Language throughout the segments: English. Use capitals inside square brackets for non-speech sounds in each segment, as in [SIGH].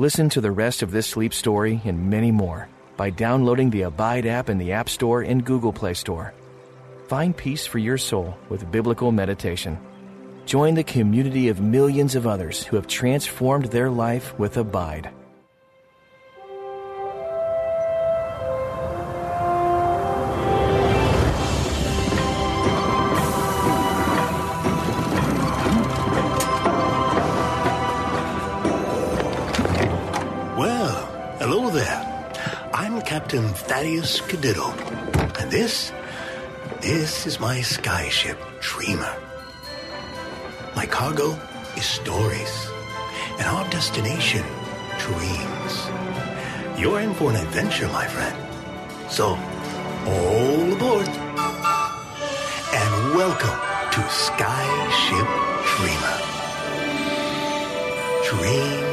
Listen to the rest of this sleep story and many more by downloading the Abide app in the App Store and Google Play Store. Find peace for your soul with biblical meditation. Join the community of millions of others who have transformed their life with Abide. Captain Thaddeus Cadiddle, and this, this is my skyship, Dreamer. My cargo is stories, and our destination, dreams. You're in for an adventure, my friend. So, all aboard, and welcome to Skyship Dreamer. Dream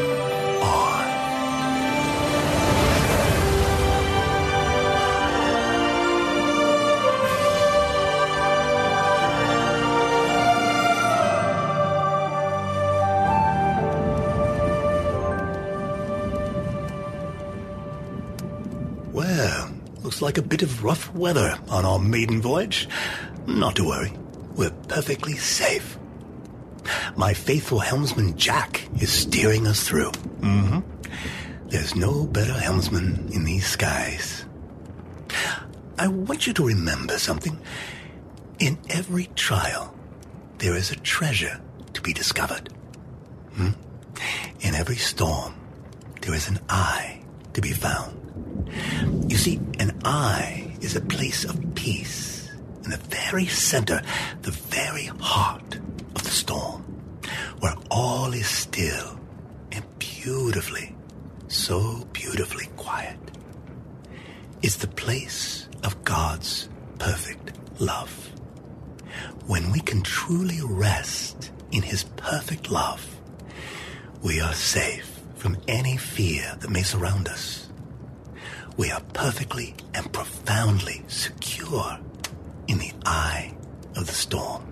like a bit of rough weather on our maiden voyage. Not to worry, we're perfectly safe. My faithful helmsman Jack is steering us through. Mm-hmm. There's no better helmsman in these skies. I want you to remember something. In every trial, there is a treasure to be discovered. Hmm? In every storm, there is an eye to be found. You see, an eye is a place of peace in the very center, the very heart of the storm, where all is still and beautifully, so beautifully quiet. It's the place of God's perfect love. When we can truly rest in His perfect love, we are safe from any fear that may surround us we are perfectly and profoundly secure in the eye of the storm.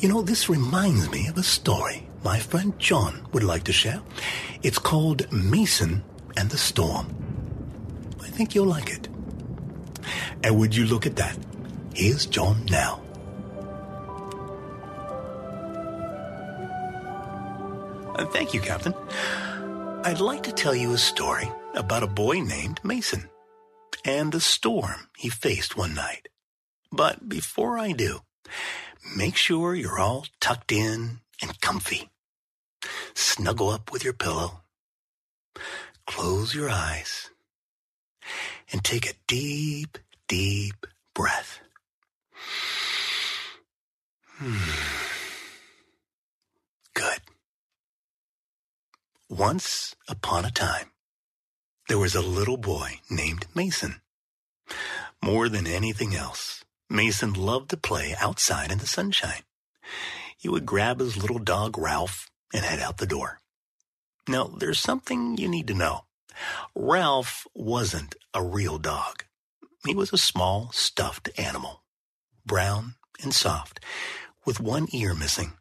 You know, this reminds me of a story my friend John would like to share. It's called Mason and the Storm. I think you'll like it. And would you look at that? Here's John now. Uh, thank you, Captain. I'd like to tell you a story about a boy named Mason and the storm he faced one night. But before I do, make sure you're all tucked in and comfy. Snuggle up with your pillow. Close your eyes and take a deep, deep breath. Hmm. Good. Once upon a time, there was a little boy named Mason. More than anything else, Mason loved to play outside in the sunshine. He would grab his little dog Ralph and head out the door. Now, there's something you need to know. Ralph wasn't a real dog. He was a small, stuffed animal, brown and soft, with one ear missing.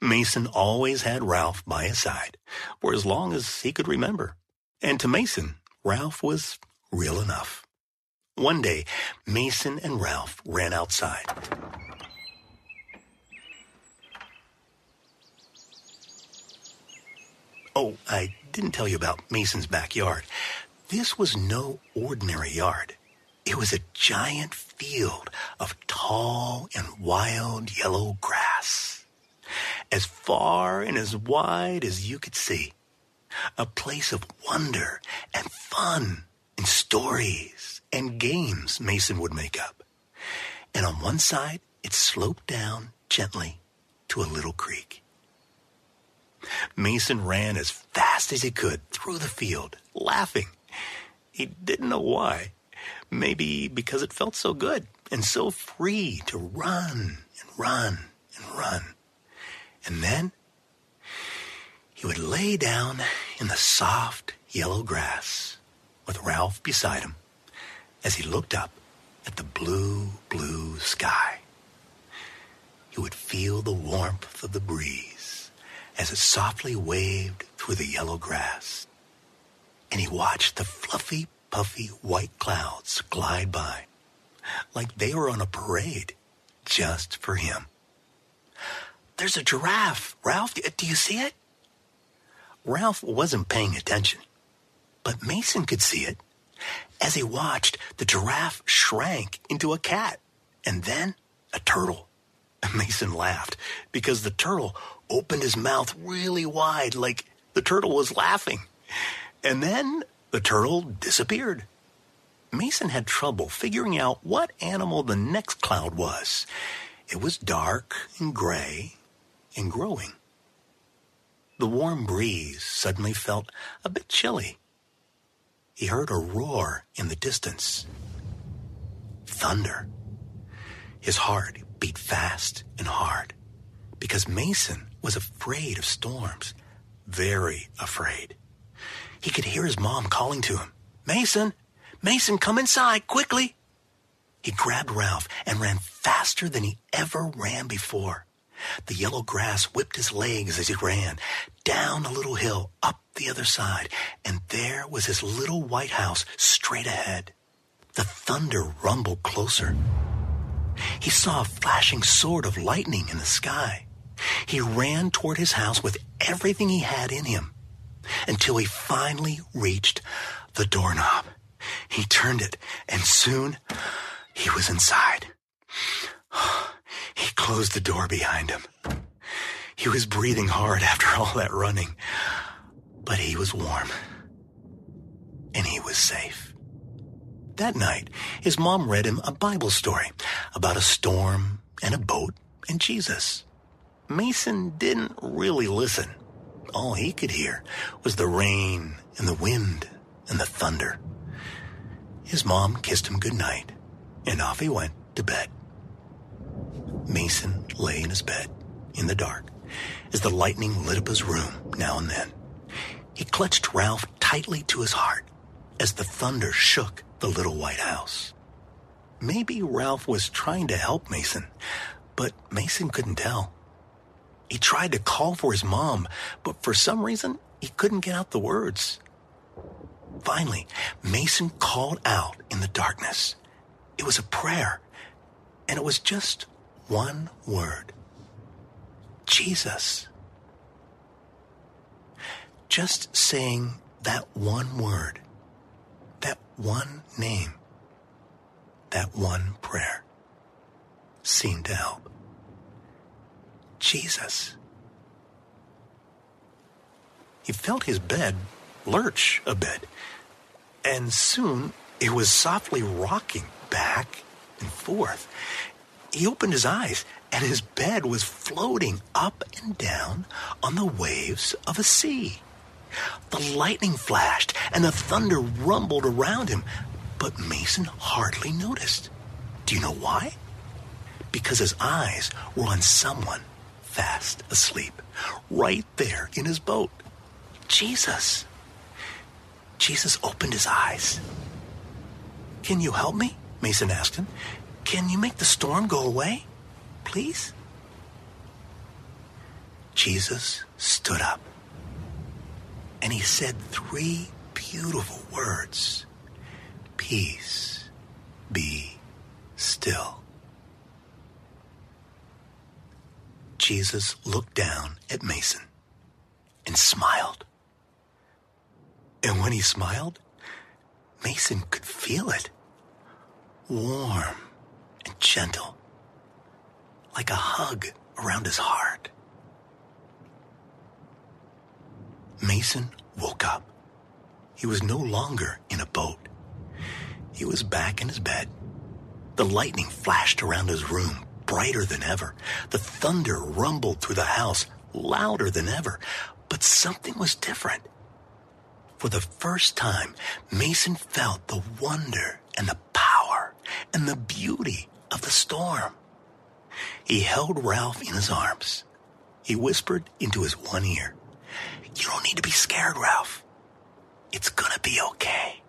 Mason always had Ralph by his side for as long as he could remember. And to Mason, Ralph was real enough. One day, Mason and Ralph ran outside. Oh, I didn't tell you about Mason's backyard. This was no ordinary yard. It was a giant field of tall and wild yellow grass, as far and as wide as you could see. A place of wonder and fun and stories and games Mason would make up. And on one side, it sloped down gently to a little creek. Mason ran as fast as he could through the field, laughing. He didn't know why. Maybe because it felt so good and so free to run and run and run. And then he would lay down in the soft yellow grass with Ralph beside him as he looked up at the blue, blue sky. He would feel the warmth of the breeze as it softly waved through the yellow grass. And he watched the fluffy, puffy white clouds glide by like they were on a parade just for him. There's a giraffe, Ralph. Do you see it? Ralph wasn't paying attention, but Mason could see it. As he watched, the giraffe shrank into a cat and then a turtle. [LAUGHS] Mason laughed because the turtle opened his mouth really wide like the turtle was laughing. And then the turtle disappeared. Mason had trouble figuring out what animal the next cloud was. It was dark and gray and growing. The warm breeze suddenly felt a bit chilly. He heard a roar in the distance. Thunder. His heart beat fast and hard because Mason was afraid of storms, very afraid. He could hear his mom calling to him, Mason, Mason, come inside, quickly. He grabbed Ralph and ran faster than he ever ran before. The yellow grass whipped his legs as he ran, down a little hill, up the other side, and there was his little white house straight ahead. The thunder rumbled closer. He saw a flashing sword of lightning in the sky. He ran toward his house with everything he had in him until he finally reached the doorknob. He turned it, and soon he was inside. He closed the door behind him. He was breathing hard after all that running, but he was warm. And he was safe. That night, his mom read him a Bible story about a storm and a boat and Jesus. Mason didn't really listen. All he could hear was the rain and the wind and the thunder. His mom kissed him good night, and off he went to bed. Mason lay in his bed, in the dark, as the lightning lit up his room now and then. He clutched Ralph tightly to his heart as the thunder shook the little white house. Maybe Ralph was trying to help Mason, but Mason couldn't tell. He tried to call for his mom, but for some reason, he couldn't get out the words. Finally, Mason called out in the darkness. It was a prayer, and it was just one word Jesus. Just saying that one word, that one name, that one prayer seemed to help. Jesus. He felt his bed lurch a bit and soon it was softly rocking back and forth. He opened his eyes, and his bed was floating up and down on the waves of a sea. The lightning flashed, and the thunder rumbled around him, but Mason hardly noticed. Do you know why? Because his eyes were on someone fast asleep, right there in his boat. Jesus. Jesus opened his eyes. Can you help me? Mason asked him. Can you make the storm go away? Please? Jesus stood up and he said three beautiful words Peace, be still. Jesus looked down at Mason and smiled. And when he smiled, Mason could feel it. Warm and gentle, like a hug around his heart. Mason woke up. He was no longer in a boat. He was back in his bed. The lightning flashed around his room, brighter than ever. The thunder rumbled through the house, louder than ever. But something was different. For the first time, Mason felt the wonder and the power and the beauty of the storm. He held Ralph in his arms. He whispered into his one ear, You don't need to be scared, Ralph. It's gonna be okay.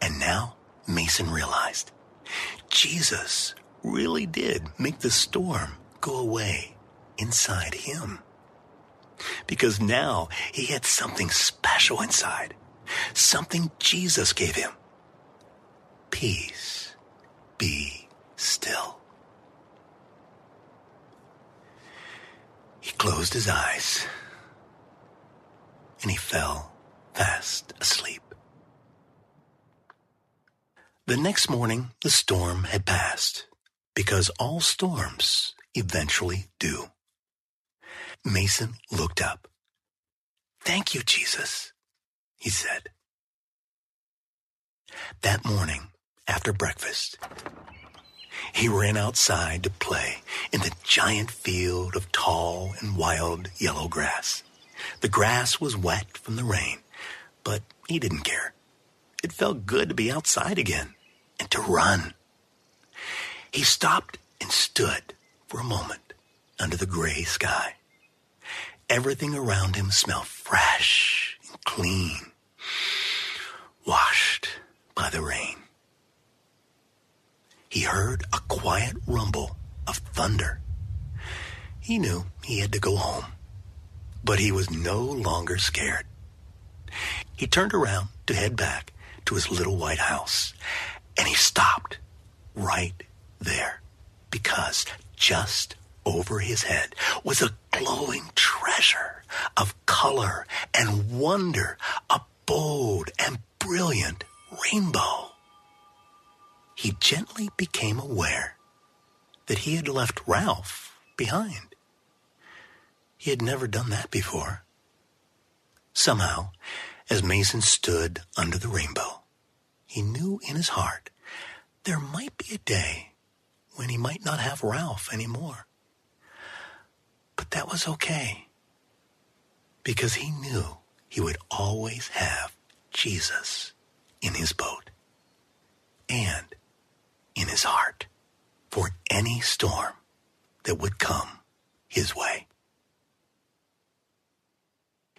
And now Mason realized Jesus really did make the storm go away inside him. because now he had something special inside, something Jesus gave him. Peace. Be still. He closed his eyes and he fell fast asleep. The next morning, the storm had passed because all storms eventually do. Mason looked up. Thank you, Jesus, he said. That morning, after breakfast, he ran outside to play in the giant field of tall and wild yellow grass. The grass was wet from the rain, but he didn't care. It felt good to be outside again and to run. He stopped and stood for a moment under the gray sky. Everything around him smelled fresh and clean, washed by the rain. He heard a quiet rumble of thunder. He knew he had to go home, but he was no longer scared. He turned around to head back to his little white house, and he stopped right there because just over his head was a glowing treasure of color and wonder, a bold and brilliant rainbow. He gently became aware that he had left Ralph behind. He had never done that before. Somehow, as Mason stood under the rainbow, he knew in his heart there might be a day when he might not have Ralph anymore. But that was okay because he knew he would always have Jesus in his boat and in his heart for any storm that would come his way.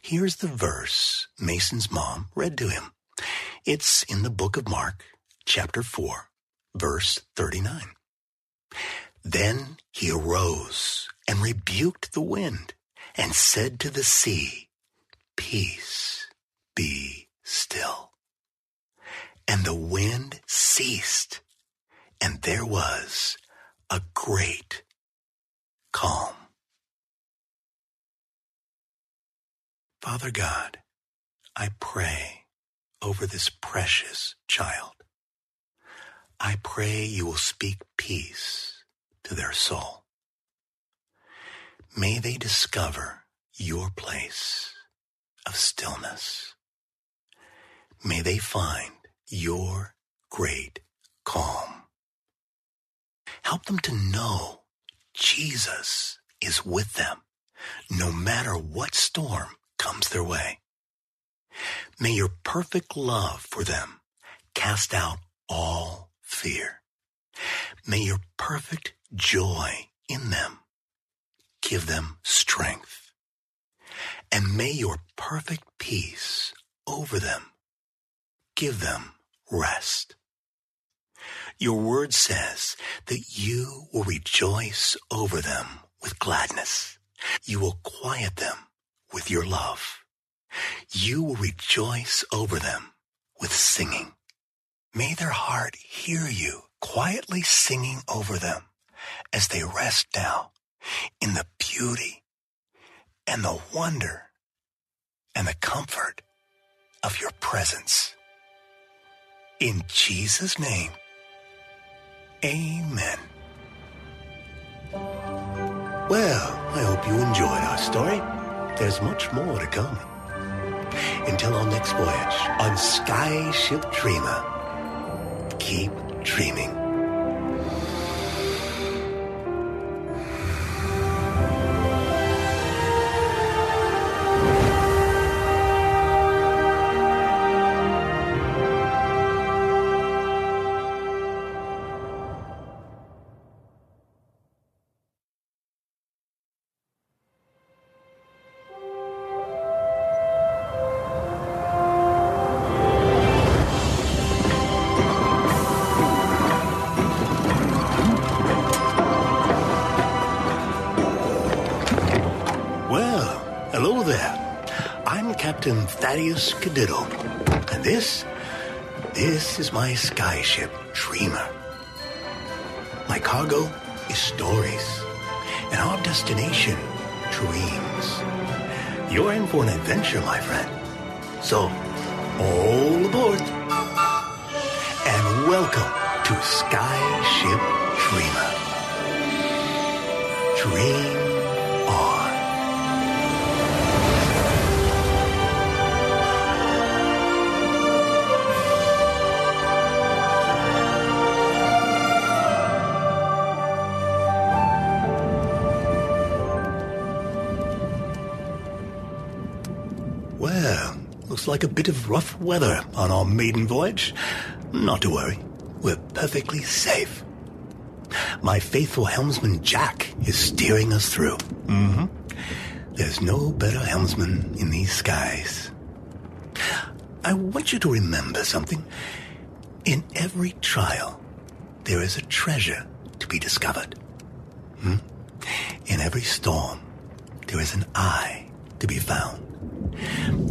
Here's the verse Mason's mom read to him. It's in the book of Mark, chapter 4, verse 39. Then he arose and rebuked the wind and said to the sea, Peace, be still. And the wind ceased, and there was a great calm. Father God, I pray over this precious child. I pray you will speak peace to their soul. May they discover your place of stillness. May they find your great calm. Help them to know Jesus is with them no matter what storm comes their way. May your perfect love for them cast out all fear. May your perfect joy in them give them strength. And may your perfect peace over them give them rest. Your word says that you will rejoice over them with gladness. You will quiet them with your love. You will rejoice over them with singing. May their heart hear you quietly singing over them as they rest now in the beauty and the wonder and the comfort of your presence. In Jesus' name, amen. Well, I hope you enjoyed our story. There's much more to come. Until our next voyage on Skyship Dreamer, keep dreaming. Cadiddle. And this, this is my skyship, Dreamer. My cargo is stories, and our destination, dreams. You're in for an adventure, my friend. So, all aboard. And welcome to Skyship Dreamer. Dream like a bit of rough weather on our maiden voyage. Not to worry, we're perfectly safe. My faithful helmsman Jack is steering us through. Mm-hmm. There's no better helmsman in these skies. I want you to remember something. In every trial, there is a treasure to be discovered. Hmm? In every storm, there is an eye to be found.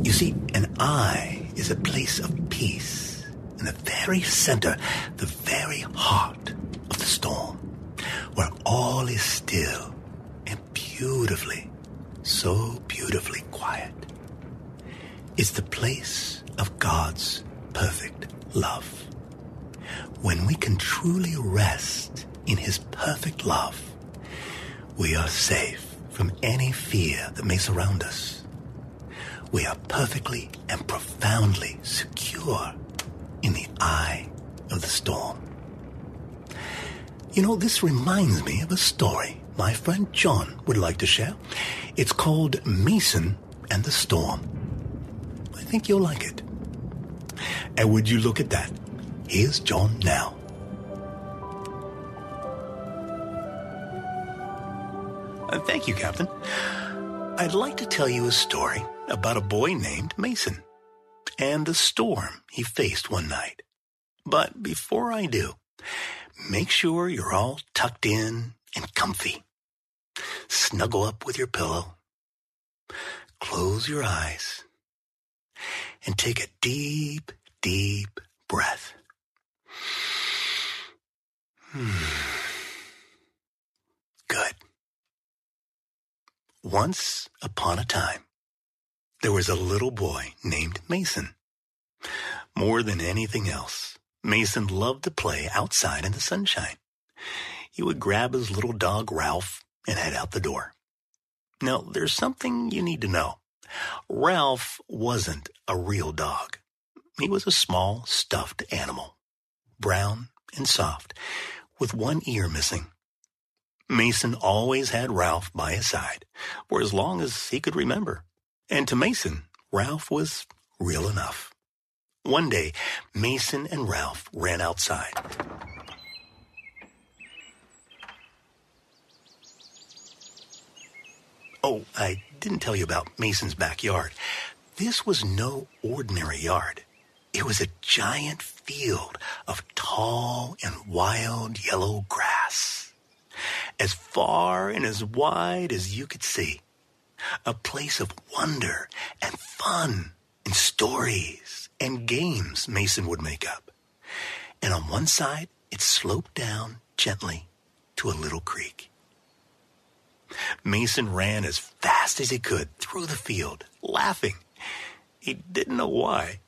You see, an eye is a place of peace in the very center, the very heart of the storm, where all is still and beautifully, so beautifully quiet. It's the place of God's perfect love. When we can truly rest in His perfect love, we are safe from any fear that may surround us. We are perfectly and profoundly secure in the eye of the storm. You know, this reminds me of a story my friend John would like to share. It's called Mason and the Storm. I think you'll like it. And would you look at that? Here's John now. Uh, thank you, Captain. I'd like to tell you a story about a boy named Mason and the storm he faced one night. But before I do, make sure you're all tucked in and comfy. Snuggle up with your pillow. Close your eyes and take a deep, deep breath. Hmm. Good. Once upon a time, there was a little boy named Mason. More than anything else, Mason loved to play outside in the sunshine. He would grab his little dog Ralph and head out the door. Now, there's something you need to know. Ralph wasn't a real dog. He was a small, stuffed animal, brown and soft, with one ear missing. Mason always had Ralph by his side for as long as he could remember. And to Mason, Ralph was real enough. One day, Mason and Ralph ran outside. Oh, I didn't tell you about Mason's backyard. This was no ordinary yard. It was a giant field of tall and wild yellow grass, as far and as wide as you could see. A place of wonder and fun and stories and games Mason would make up. And on one side, it sloped down gently to a little creek. Mason ran as fast as he could through the field, laughing. He didn't know why.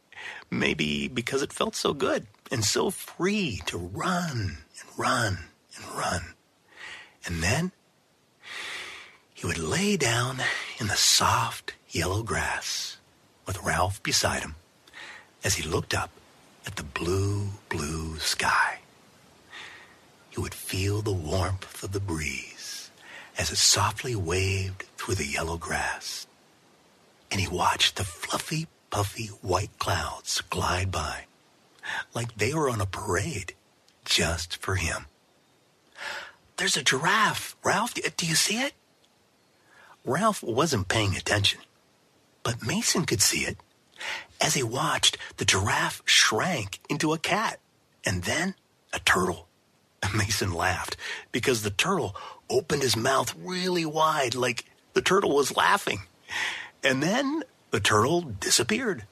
Maybe because it felt so good and so free to run and run and run. And then he would lay down in the soft yellow grass with Ralph beside him as he looked up at the blue, blue sky. He would feel the warmth of the breeze as it softly waved through the yellow grass. And he watched the fluffy, puffy white clouds glide by like they were on a parade just for him. There's a giraffe, Ralph. Do you see it? Ralph wasn't paying attention, but Mason could see it. As he watched, the giraffe shrank into a cat and then a turtle. [LAUGHS] Mason laughed because the turtle opened his mouth really wide like the turtle was laughing. And then the turtle disappeared.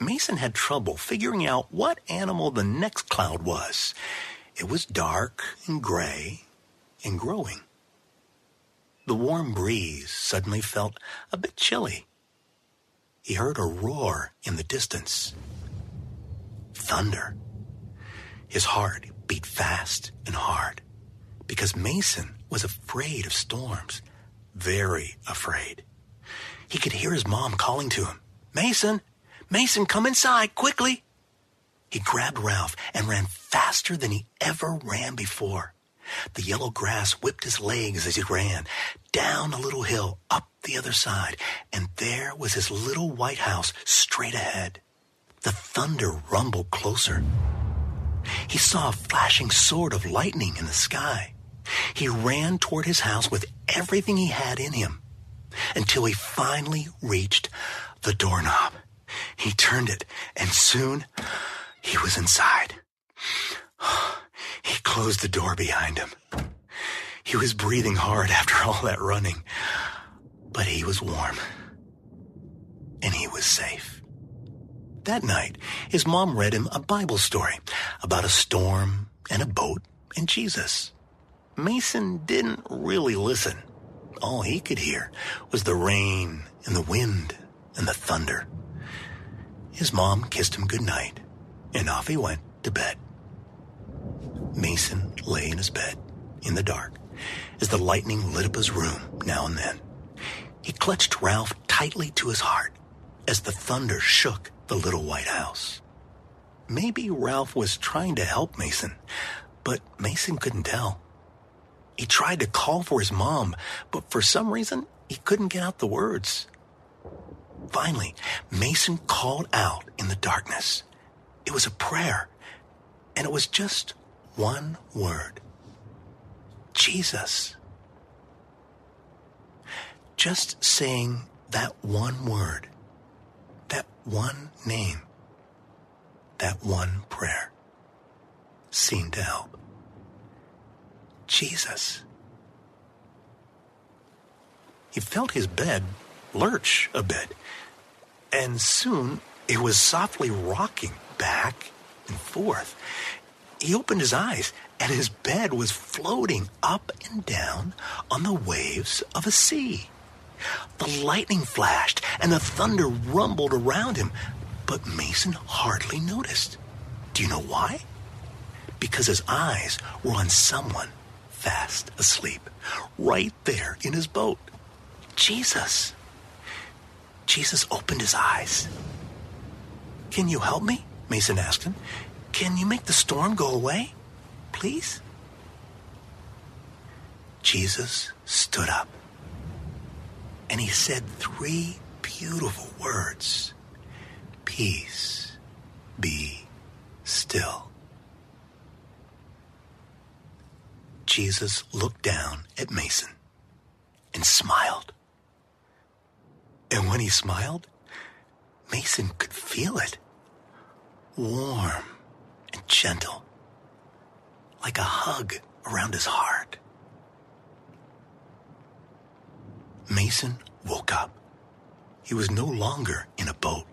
Mason had trouble figuring out what animal the next cloud was. It was dark and gray and growing. The warm breeze suddenly felt a bit chilly. He heard a roar in the distance. Thunder. His heart beat fast and hard because Mason was afraid of storms, very afraid. He could hear his mom calling to him, Mason, Mason, come inside quickly. He grabbed Ralph and ran faster than he ever ran before. The yellow grass whipped his legs as he ran, down a little hill, up the other side, and there was his little white house straight ahead. The thunder rumbled closer. He saw a flashing sword of lightning in the sky. He ran toward his house with everything he had in him until he finally reached the doorknob. He turned it, and soon he was inside. He closed the door behind him. He was breathing hard after [LAUGHS] all that running, but he was warm. And he was safe. That night, his mom read him a Bible story about a storm and a boat and Jesus. Mason didn't really listen. All he could hear was the rain and the wind and the thunder. His mom kissed him good night, and off he went to bed. Mason lay in his bed in the dark as the lightning lit up his room now and then. He clutched Ralph tightly to his heart as the thunder shook the little white house. Maybe Ralph was trying to help Mason, but Mason couldn't tell. He tried to call for his mom, but for some reason, he couldn't get out the words. Finally, Mason called out in the darkness. It was a prayer, and it was just one word Jesus. Just saying that one word, that one name, that one prayer seemed to help. Jesus. He felt his bed lurch a bit, and soon it was softly rocking back and forth. He opened his eyes, and his bed was floating up and down on the waves of a sea. The lightning flashed, and the thunder rumbled around him, but Mason hardly noticed. Do you know why? Because his eyes were on someone fast asleep, right there in his boat. Jesus. Jesus opened his eyes. Can you help me? Mason asked him. Can you make the storm go away? Please? Jesus stood up and he said three beautiful words Peace, be still. Jesus looked down at Mason and smiled. And when he smiled, Mason could feel it. Warm and gentle, like a hug around his heart. Mason woke up. He was no longer in a boat.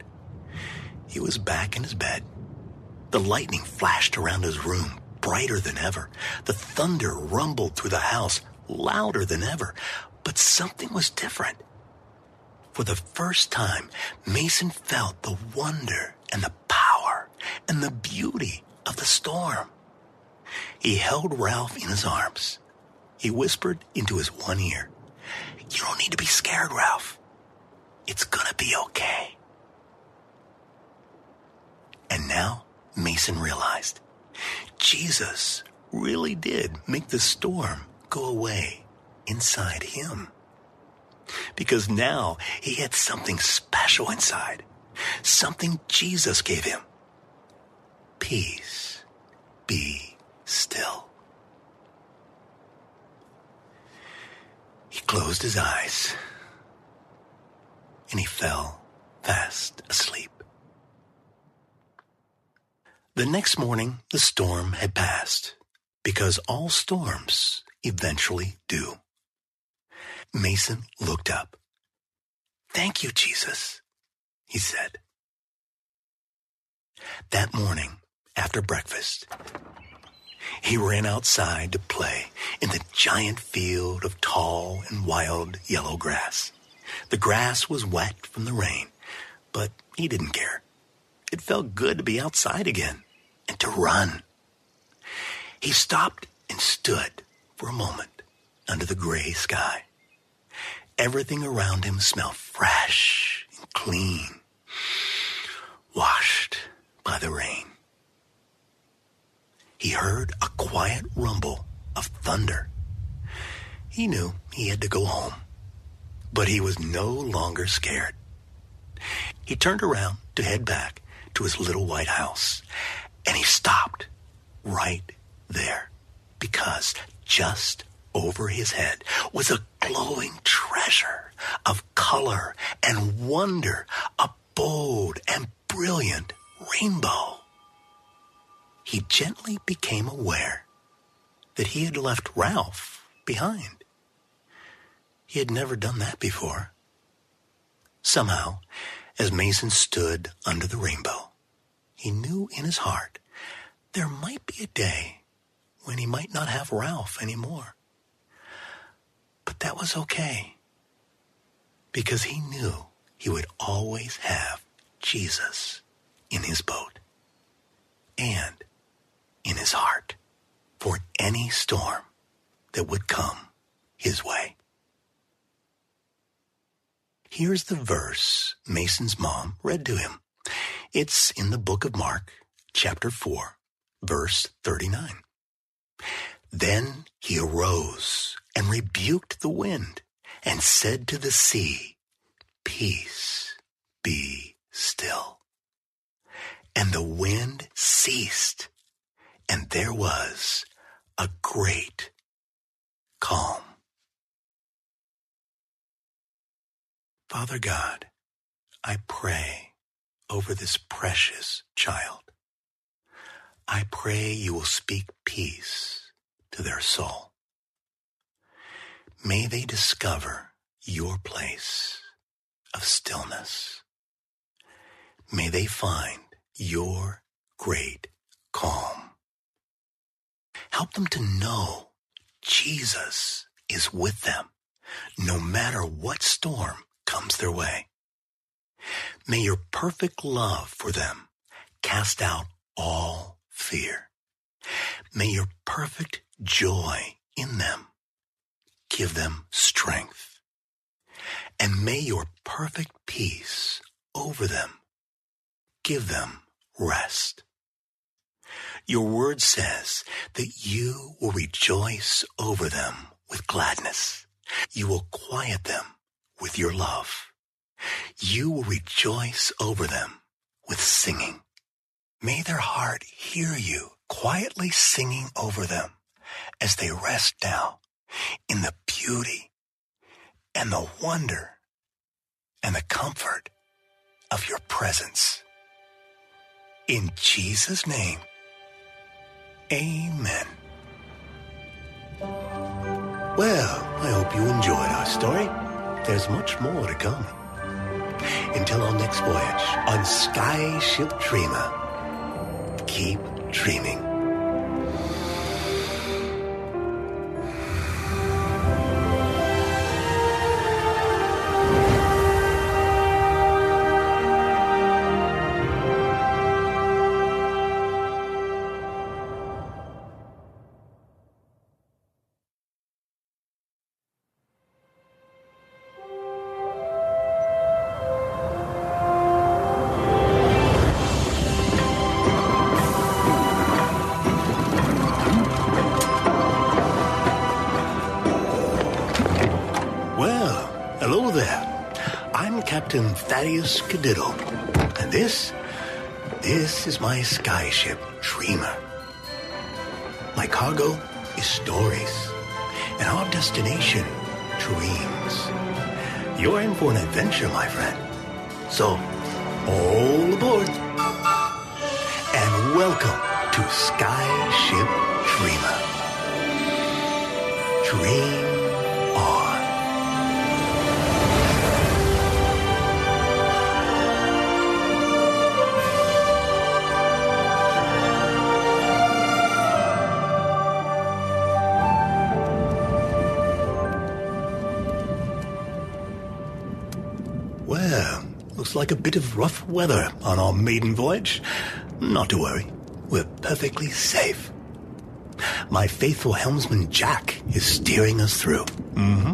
He was back in his bed. The lightning flashed around his room, brighter than ever. The thunder rumbled through the house, louder than ever. But something was different. For the first time, Mason felt the wonder and the power and the beauty of the storm. He held Ralph in his arms. He whispered into his one ear, You don't need to be scared, Ralph. It's gonna be okay. And now Mason realized Jesus really did make the storm go away inside him. Because now he had something special inside, something Jesus gave him. Peace, be still. He closed his eyes and he fell fast asleep. The next morning, the storm had passed because all storms eventually do. Mason looked up. Thank you, Jesus, he said. That morning, after breakfast, he ran outside to play in the giant field of tall and wild yellow grass. The grass was wet from the rain, but he didn't care. It felt good to be outside again and to run. He stopped and stood for a moment under the gray sky. Everything around him smelled fresh and clean, washed by the rain. He heard a quiet rumble of thunder. He knew he had to go home, but he was no longer scared. He turned around to head back to his little white house, and he stopped right there because just over his head was a glowing treasure of color and wonder, a bold and brilliant rainbow. He gently became aware that he had left Ralph behind. He had never done that before. Somehow, as Mason stood under the rainbow, he knew in his heart there might be a day when he might not have Ralph anymore. But that was okay because he knew he would always have Jesus in his boat and in his heart for any storm that would come his way. Here's the verse Mason's mom read to him. It's in the book of Mark, chapter 4, verse 39. Then he arose and rebuked the wind and said to the sea, Peace, be still. And the wind ceased, and there was a great calm. Father God, I pray over this precious child. I pray you will speak peace to their soul. May they discover your place of stillness. May they find your great calm. Help them to know Jesus is with them no matter what storm comes their way. May your perfect love for them cast out all fear. May your perfect joy in them give them strength. And may your perfect peace over them give them rest. Your word says that you will rejoice over them with gladness. You will quiet them with your love. You will rejoice over them with singing. May their heart hear you quietly singing over them as they rest now in the beauty and the wonder and the comfort of your presence. In Jesus' name, amen. Well, I hope you enjoyed our story. There's much more to come. Until our next voyage on Skyship Dreamer, keep dreaming. Cadiddle, and this, this is my skyship, Dreamer. My cargo is stories, and our destination, dreams. You're in for an adventure, my friend. So, all aboard, and welcome to Skyship Dreamer. Dream like a bit of rough weather on our maiden voyage. Not to worry, we're perfectly safe. My faithful helmsman Jack is steering us through. Mm-hmm.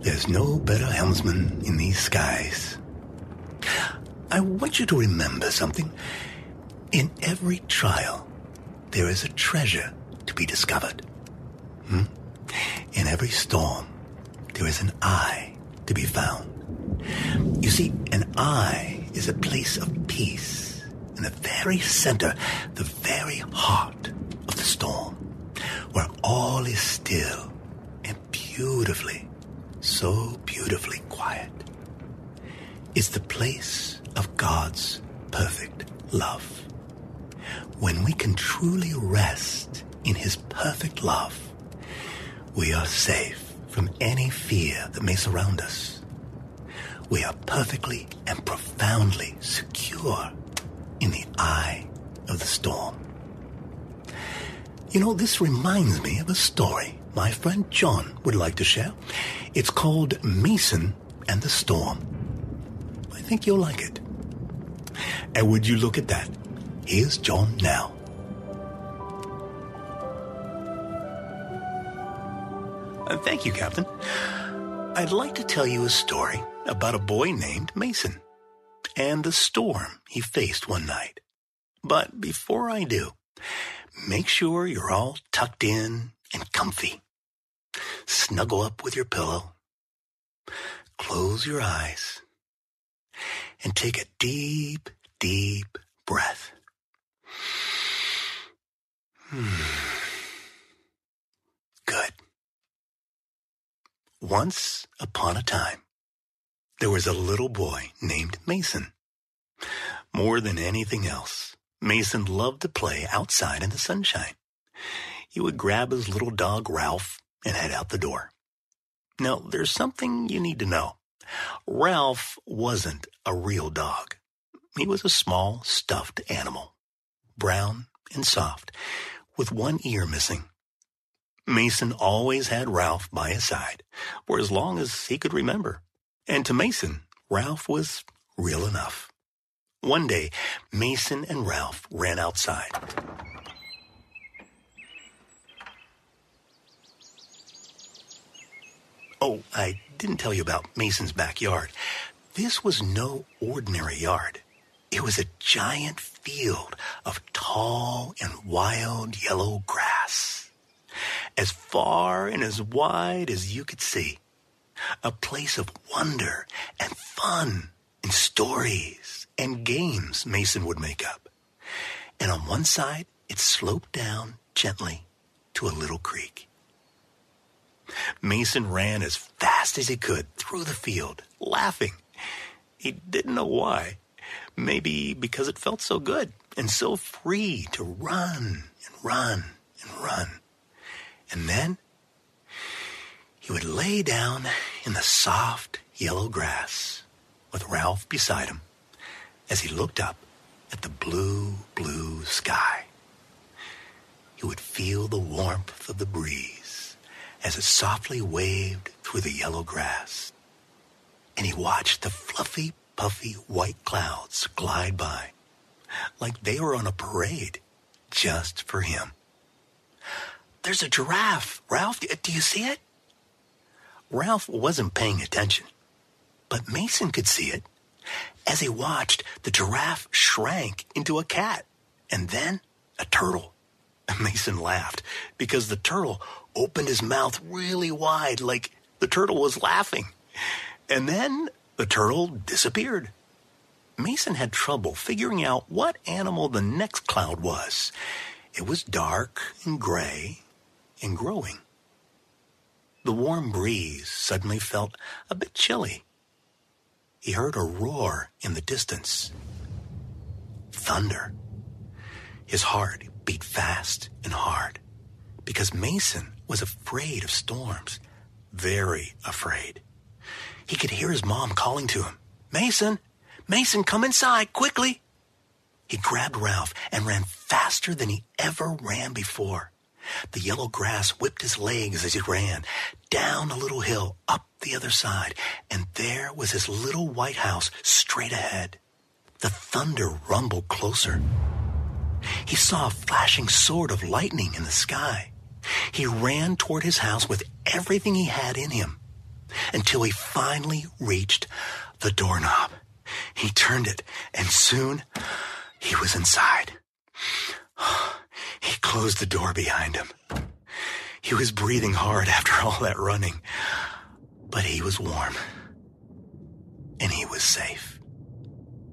There's no better helmsman in these skies. I want you to remember something. In every trial, there is a treasure to be discovered. Hmm? In every storm, there is an eye to be found. You see, an eye is a place of peace in the very center, the very heart of the storm, where all is still and beautifully, so beautifully quiet. It's the place of God's perfect love. When we can truly rest in His perfect love, we are safe from any fear that may surround us. We are perfectly and profoundly secure in the eye of the storm. You know, this reminds me of a story my friend John would like to share. It's called Mason and the Storm. I think you'll like it. And would you look at that? Here's John now. Uh, thank you, Captain. I'd like to tell you a story about a boy named Mason and the storm he faced one night. But before I do, make sure you're all tucked in and comfy. Snuggle up with your pillow. Close your eyes and take a deep, deep breath. Hmm. Good. Once upon a time, there was a little boy named Mason. More than anything else, Mason loved to play outside in the sunshine. He would grab his little dog Ralph and head out the door. Now, there's something you need to know. Ralph wasn't a real dog. He was a small, stuffed animal, brown and soft, with one ear missing. Mason always had Ralph by his side for as long as he could remember. And to Mason, Ralph was real enough. One day, Mason and Ralph ran outside. Oh, I didn't tell you about Mason's backyard. This was no ordinary yard. It was a giant field of tall and wild yellow grass, as far and as wide as you could see. A place of wonder and fun and stories and games Mason would make up. And on one side, it sloped down gently to a little creek. Mason ran as fast as he could through the field, laughing. He didn't know why. Maybe because it felt so good and so free to run and run and run. And then he would lay down in the soft yellow grass with Ralph beside him as he looked up at the blue, blue sky. He would feel the warmth of the breeze as it softly waved through the yellow grass. And he watched the fluffy, puffy white clouds glide by like they were on a parade just for him. There's a giraffe, Ralph. Do you see it? Ralph wasn't paying attention, but Mason could see it. As he watched, the giraffe shrank into a cat and then a turtle. [LAUGHS] Mason laughed because the turtle opened his mouth really wide like the turtle was laughing. And then the turtle disappeared. Mason had trouble figuring out what animal the next cloud was. It was dark and gray and growing. The warm breeze suddenly felt a bit chilly. He heard a roar in the distance. Thunder. His heart beat fast and hard because Mason was afraid of storms, very afraid. He could hear his mom calling to him, Mason, Mason, come inside, quickly. He grabbed Ralph and ran faster than he ever ran before. The yellow grass whipped his legs as he ran, down a little hill, up the other side, and there was his little white house straight ahead. The thunder rumbled closer. He saw a flashing sword of lightning in the sky. He ran toward his house with everything he had in him until he finally reached the doorknob. He turned it, and soon he was inside. He closed the door behind him. He was breathing hard after [LAUGHS] all that running, but he was warm. And he was safe.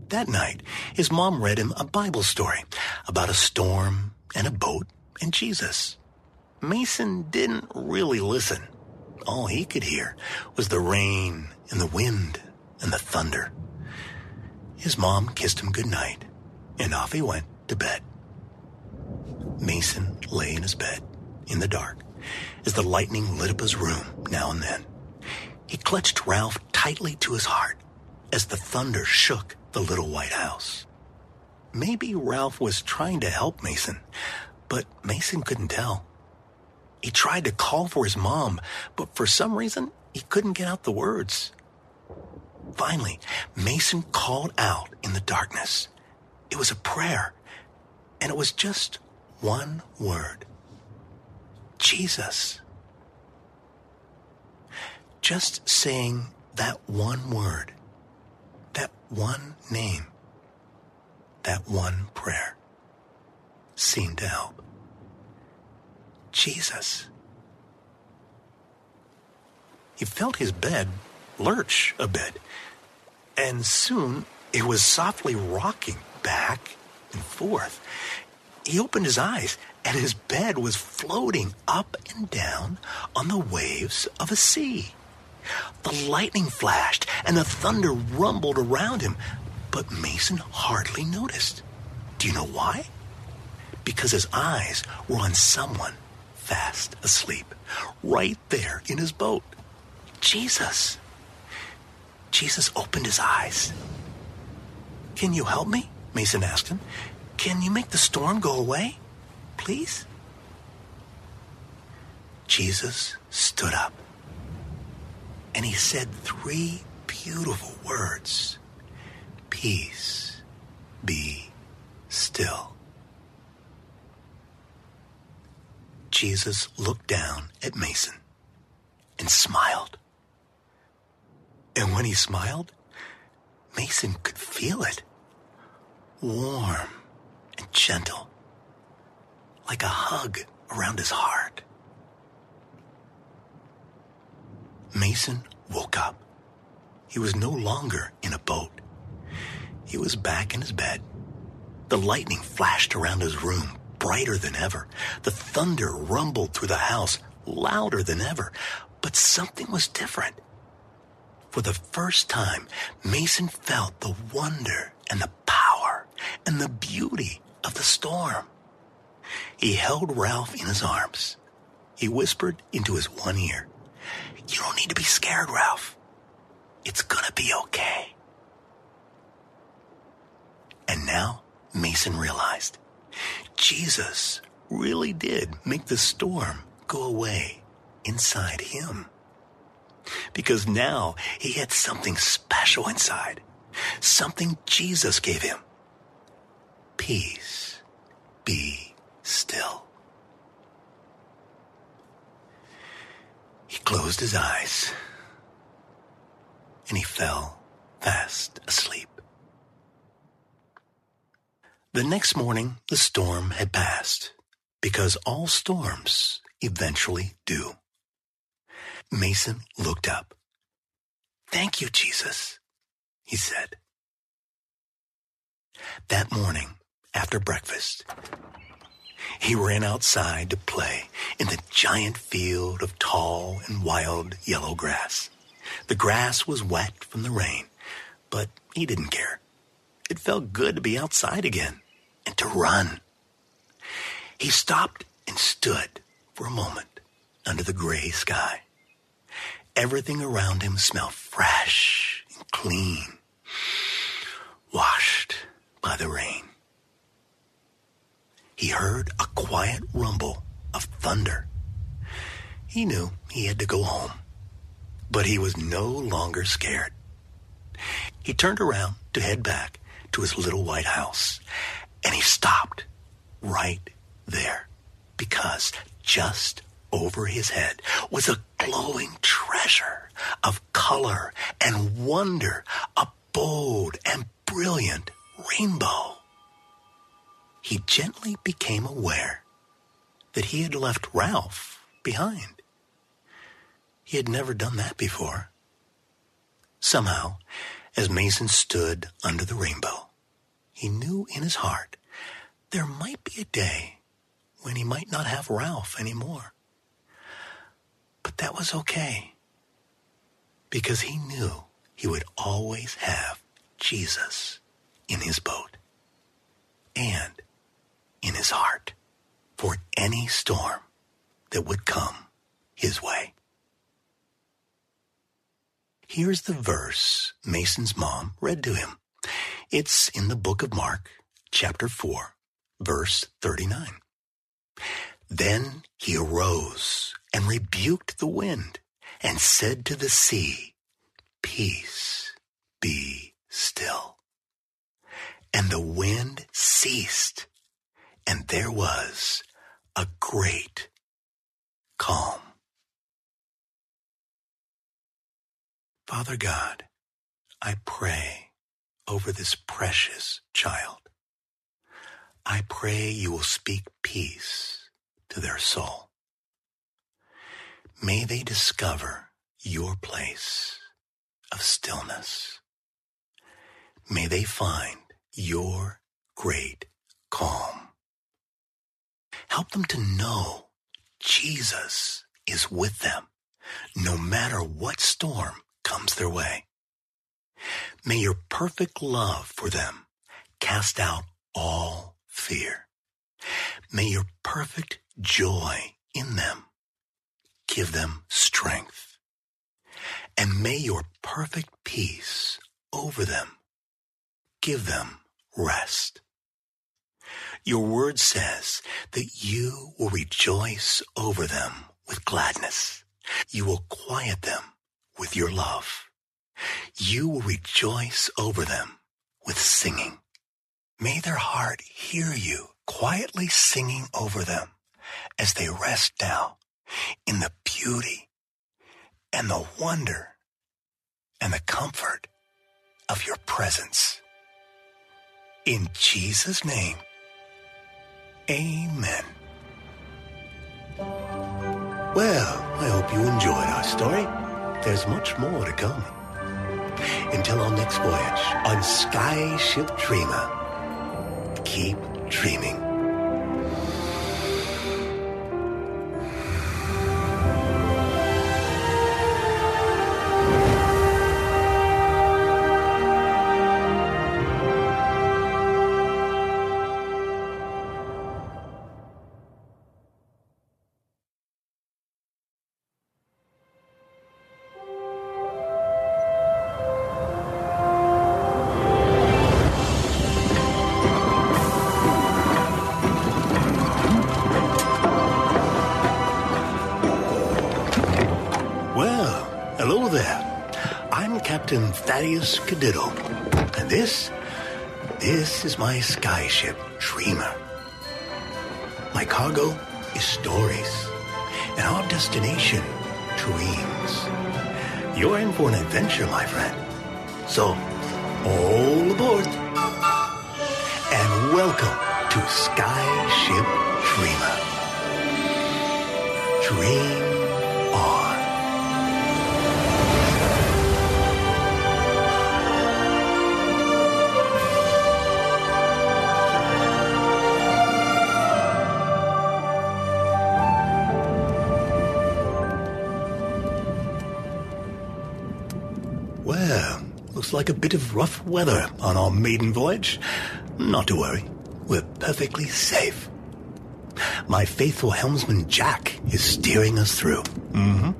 That night, his mom read him a Bible story about a storm and a boat and Jesus. Mason didn't really listen. All he could hear was the rain and the wind and the thunder. His mom kissed him goodnight, and off he went to bed. Mason lay in his bed in the dark as the lightning lit up his room now and then. He clutched Ralph tightly to his heart as the thunder shook the little white house. Maybe Ralph was trying to help Mason, but Mason couldn't tell. He tried to call for his mom, but for some reason, he couldn't get out the words. Finally, Mason called out in the darkness. It was a prayer, and it was just one word Jesus. Just saying that one word, that one name, that one prayer seemed to help. Jesus. He felt his bed lurch a bit, and soon it was softly rocking back and forth. He opened his eyes, and his bed was floating up and down on the waves of a sea. The lightning flashed, and the thunder rumbled around him, but Mason hardly noticed. Do you know why? Because his eyes were on someone fast asleep, right there in his boat. Jesus. Jesus opened his eyes. Can you help me? Mason asked him. Can you make the storm go away? Please? Jesus stood up and he said three beautiful words Peace, be still. Jesus looked down at Mason and smiled. And when he smiled, Mason could feel it warm gentle, like a hug around his heart. Mason woke up. He was no longer in a boat. He was back in his bed. The lightning flashed around his room, brighter than ever. The thunder rumbled through the house, louder than ever. But something was different. For the first time, Mason felt the wonder and the power and the beauty of the storm. He held Ralph in his arms. He whispered into his one ear, You don't need to be scared, Ralph. It's gonna be okay. And now Mason realized Jesus really did make the storm go away inside him. Because now he had something special inside, something Jesus gave him. Peace, be still. He closed his eyes and he fell fast asleep. The next morning, the storm had passed because all storms eventually do. Mason looked up. Thank you, Jesus, he said. That morning, after breakfast, he ran outside to play in the giant field of tall and wild yellow grass. The grass was wet from the rain, but he didn't care. It felt good to be outside again and to run. He stopped and stood for a moment under the gray sky. Everything around him smelled fresh and clean, washed by the rain. He heard a quiet rumble of thunder. He knew he had to go home, but he was no longer scared. He turned around to head back to his little white house, and he stopped right there because just over his head was a glowing treasure of color and wonder, a bold and brilliant rainbow. He gently became aware that he had left Ralph behind. He had never done that before. Somehow, as Mason stood under the rainbow, he knew in his heart there might be a day when he might not have Ralph anymore. But that was okay because he knew he would always have Jesus in his boat and in his heart for any storm that would come his way. Here's the verse Mason's mom read to him. It's in the book of Mark, chapter 4, verse 39. Then he arose and rebuked the wind and said to the sea, Peace, be still. And the wind ceased, and there was a great calm. Father God, I pray over this precious child. I pray you will speak peace to their soul. May they discover your place of stillness. May they find your great calm. Help them to know Jesus is with them no matter what storm comes their way. May your perfect love for them cast out all fear. May your perfect joy in them give them strength. And may your perfect peace over them give them rest. Your word says that you will rejoice over them with gladness. You will quiet them with your love. You will rejoice over them with singing. May their heart hear you quietly singing over them as they rest now in the beauty and the wonder and the comfort of your presence. In Jesus' name, amen. Well, I hope you enjoyed our story. There's much more to come. Until our next voyage on Skyship Dreamer, keep dreaming. Cadiddle, and this, this is my skyship, Dreamer. My cargo is stories, and our destination, dreams. You're in for an adventure, my friend. So, all aboard, and welcome to Skyship Dreamer. Dream like a bit of rough weather on our maiden voyage. Not to worry, we're perfectly safe. My faithful helmsman Jack is steering us through. Mm-hmm.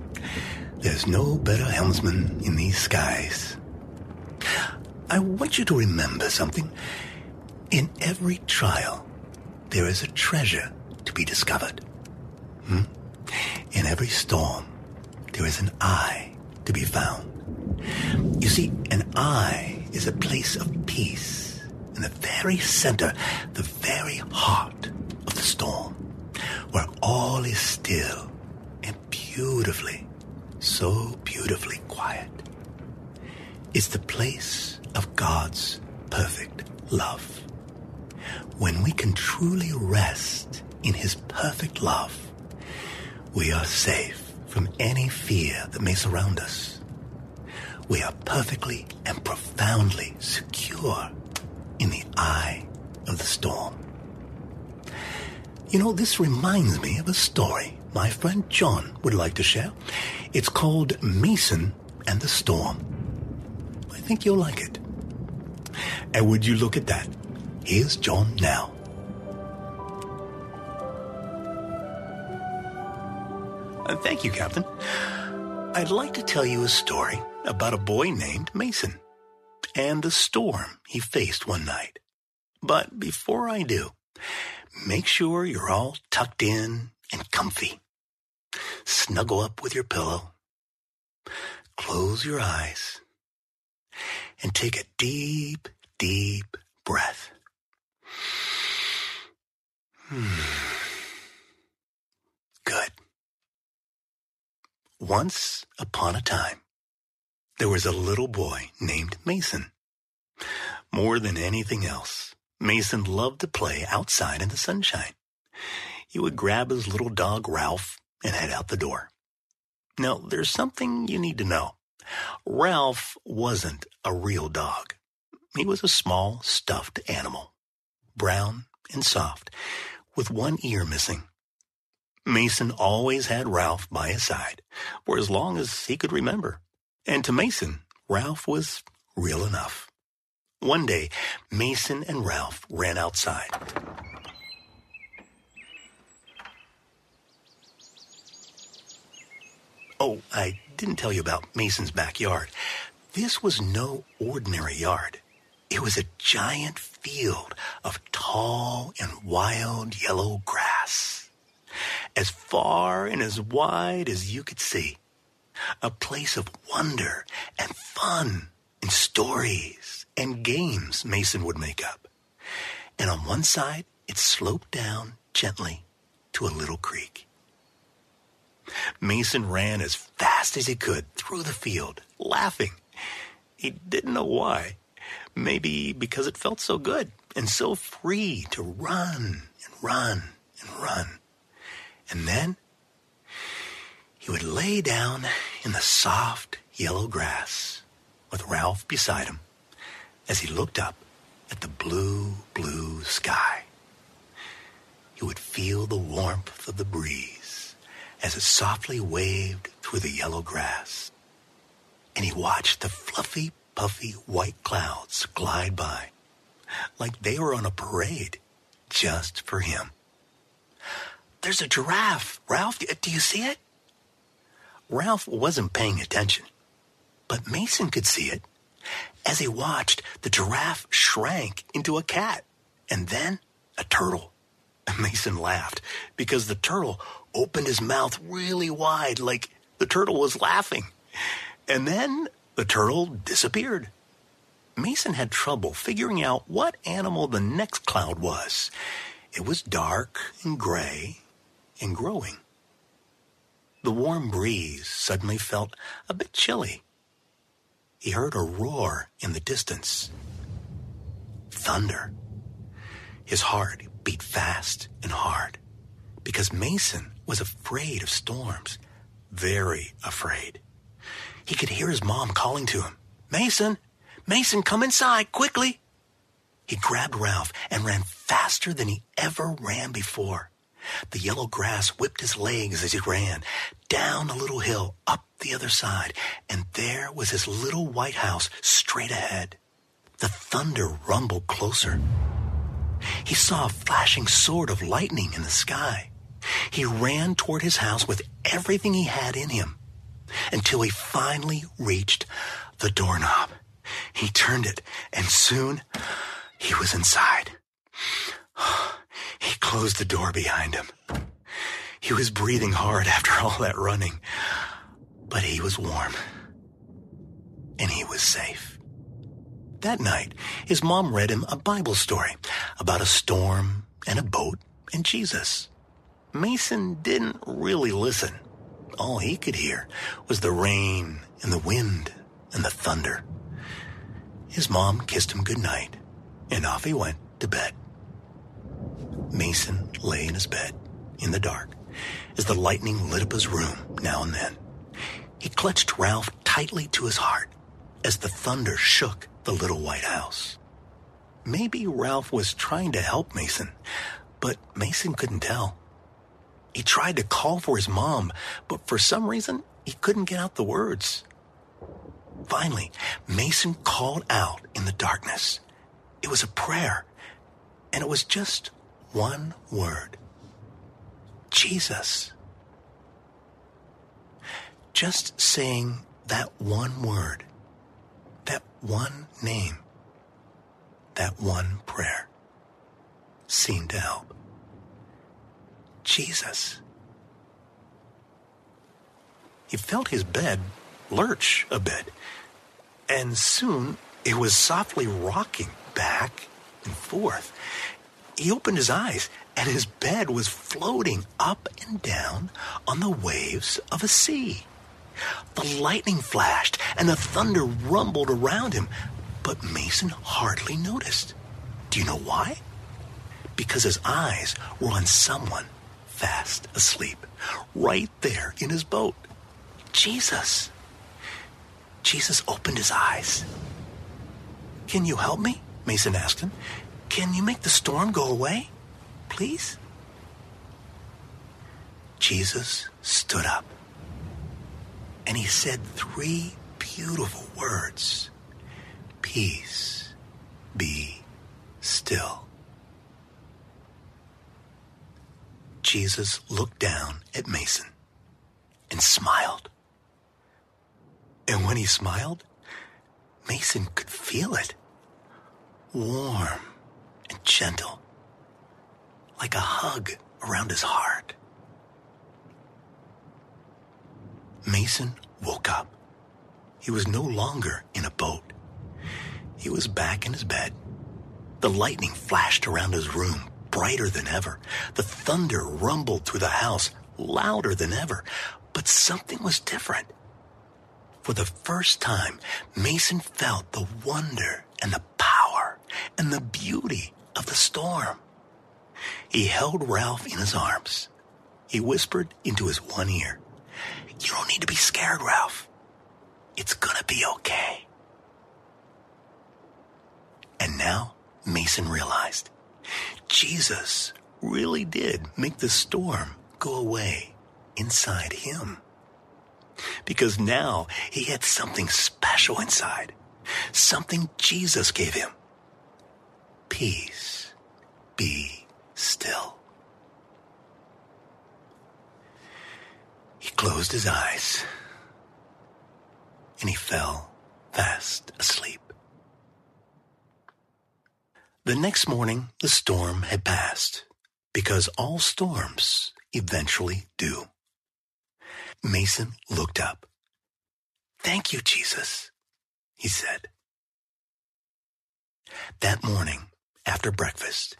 There's no better helmsman in these skies. I want you to remember something. In every trial, there is a treasure to be discovered. Hmm? In every storm, there is an eye to be found. You see, an eye is a place of peace in the very center, the very heart of the storm, where all is still and beautifully, so beautifully quiet. It's the place of God's perfect love. When we can truly rest in His perfect love, we are safe from any fear that may surround us. We are perfectly and profoundly secure in the eye of the storm. You know, this reminds me of a story my friend John would like to share. It's called Mason and the Storm. I think you'll like it. And would you look at that? Here's John now. Uh, thank you, Captain. I'd like to tell you a story about a boy named Mason and the storm he faced one night. But before I do, make sure you're all tucked in and comfy. Snuggle up with your pillow. Close your eyes and take a deep, deep breath. Hmm. Good. Once upon a time, there was a little boy named Mason. More than anything else, Mason loved to play outside in the sunshine. He would grab his little dog Ralph and head out the door. Now, there's something you need to know. Ralph wasn't a real dog. He was a small, stuffed animal, brown and soft, with one ear missing. Mason always had Ralph by his side for as long as he could remember. And to Mason, Ralph was real enough. One day, Mason and Ralph ran outside. Oh, I didn't tell you about Mason's backyard. This was no ordinary yard. It was a giant field of tall and wild yellow grass, as far and as wide as you could see. A place of wonder and fun and stories and games Mason would make up. And on one side, it sloped down gently to a little creek. Mason ran as fast as he could through the field, laughing. He didn't know why. Maybe because it felt so good and so free to run and run and run. And then he would lay down in the soft yellow grass with Ralph beside him as he looked up at the blue, blue sky. He would feel the warmth of the breeze as it softly waved through the yellow grass. And he watched the fluffy, puffy white clouds glide by like they were on a parade just for him. There's a giraffe. Ralph, do you see it? Ralph wasn't paying attention, but Mason could see it. As he watched, the giraffe shrank into a cat and then a turtle. [LAUGHS] Mason laughed because the turtle opened his mouth really wide like the turtle was laughing. And then the turtle disappeared. Mason had trouble figuring out what animal the next cloud was. It was dark and gray and growing. The warm breeze suddenly felt a bit chilly. He heard a roar in the distance. Thunder. His heart beat fast and hard because Mason was afraid of storms, very afraid. He could hear his mom calling to him, Mason, Mason, come inside, quickly. He grabbed Ralph and ran faster than he ever ran before. The yellow grass whipped his legs as he ran, down a little hill, up the other side, and there was his little white house straight ahead. The thunder rumbled closer. He saw a flashing sword of lightning in the sky. He ran toward his house with everything he had in him until he finally reached the doorknob. He turned it, and soon he was inside. [SIGHS] He closed the door behind him. He was breathing hard after all that running, but he was warm. And he was safe. That night, his mom read him a Bible story about a storm and a boat and Jesus. Mason didn't really listen. All he could hear was the rain and the wind and the thunder. His mom kissed him goodnight, and off he went to bed. Mason lay in his bed in the dark as the lightning lit up his room now and then. He clutched Ralph tightly to his heart as the thunder shook the little white house. Maybe Ralph was trying to help Mason, but Mason couldn't tell. He tried to call for his mom, but for some reason, he couldn't get out the words. Finally, Mason called out in the darkness. It was a prayer, and it was just one word Jesus. Just saying that one word, that one name, that one prayer seemed to help. Jesus. He felt his bed lurch a bit, and soon it was softly rocking back and forth. He opened his eyes, and his bed was floating up and down on the waves of a sea. The lightning flashed, and the thunder rumbled around him, but Mason hardly noticed. Do you know why? Because his eyes were on someone fast asleep, right there in his boat. Jesus. Jesus opened his eyes. Can you help me? Mason asked him. Can you make the storm go away? Please? Jesus stood up and he said three beautiful words Peace, be still. Jesus looked down at Mason and smiled. And when he smiled, Mason could feel it. Warm and gentle, like a hug around his heart. Mason woke up. He was no longer in a boat. He was back in his bed. The lightning flashed around his room, brighter than ever. The thunder rumbled through the house, louder than ever. But something was different. For the first time, Mason felt the wonder and the power and the beauty of the storm. He held Ralph in his arms. He whispered into his one ear, You don't need to be scared, Ralph. It's gonna be okay. And now Mason realized Jesus really did make the storm go away inside him. Because now he had something special inside, something Jesus gave him. Peace, be still. He closed his eyes and he fell fast asleep. The next morning, the storm had passed, because all storms eventually do. Mason looked up. Thank you, Jesus, he said. That morning, after breakfast,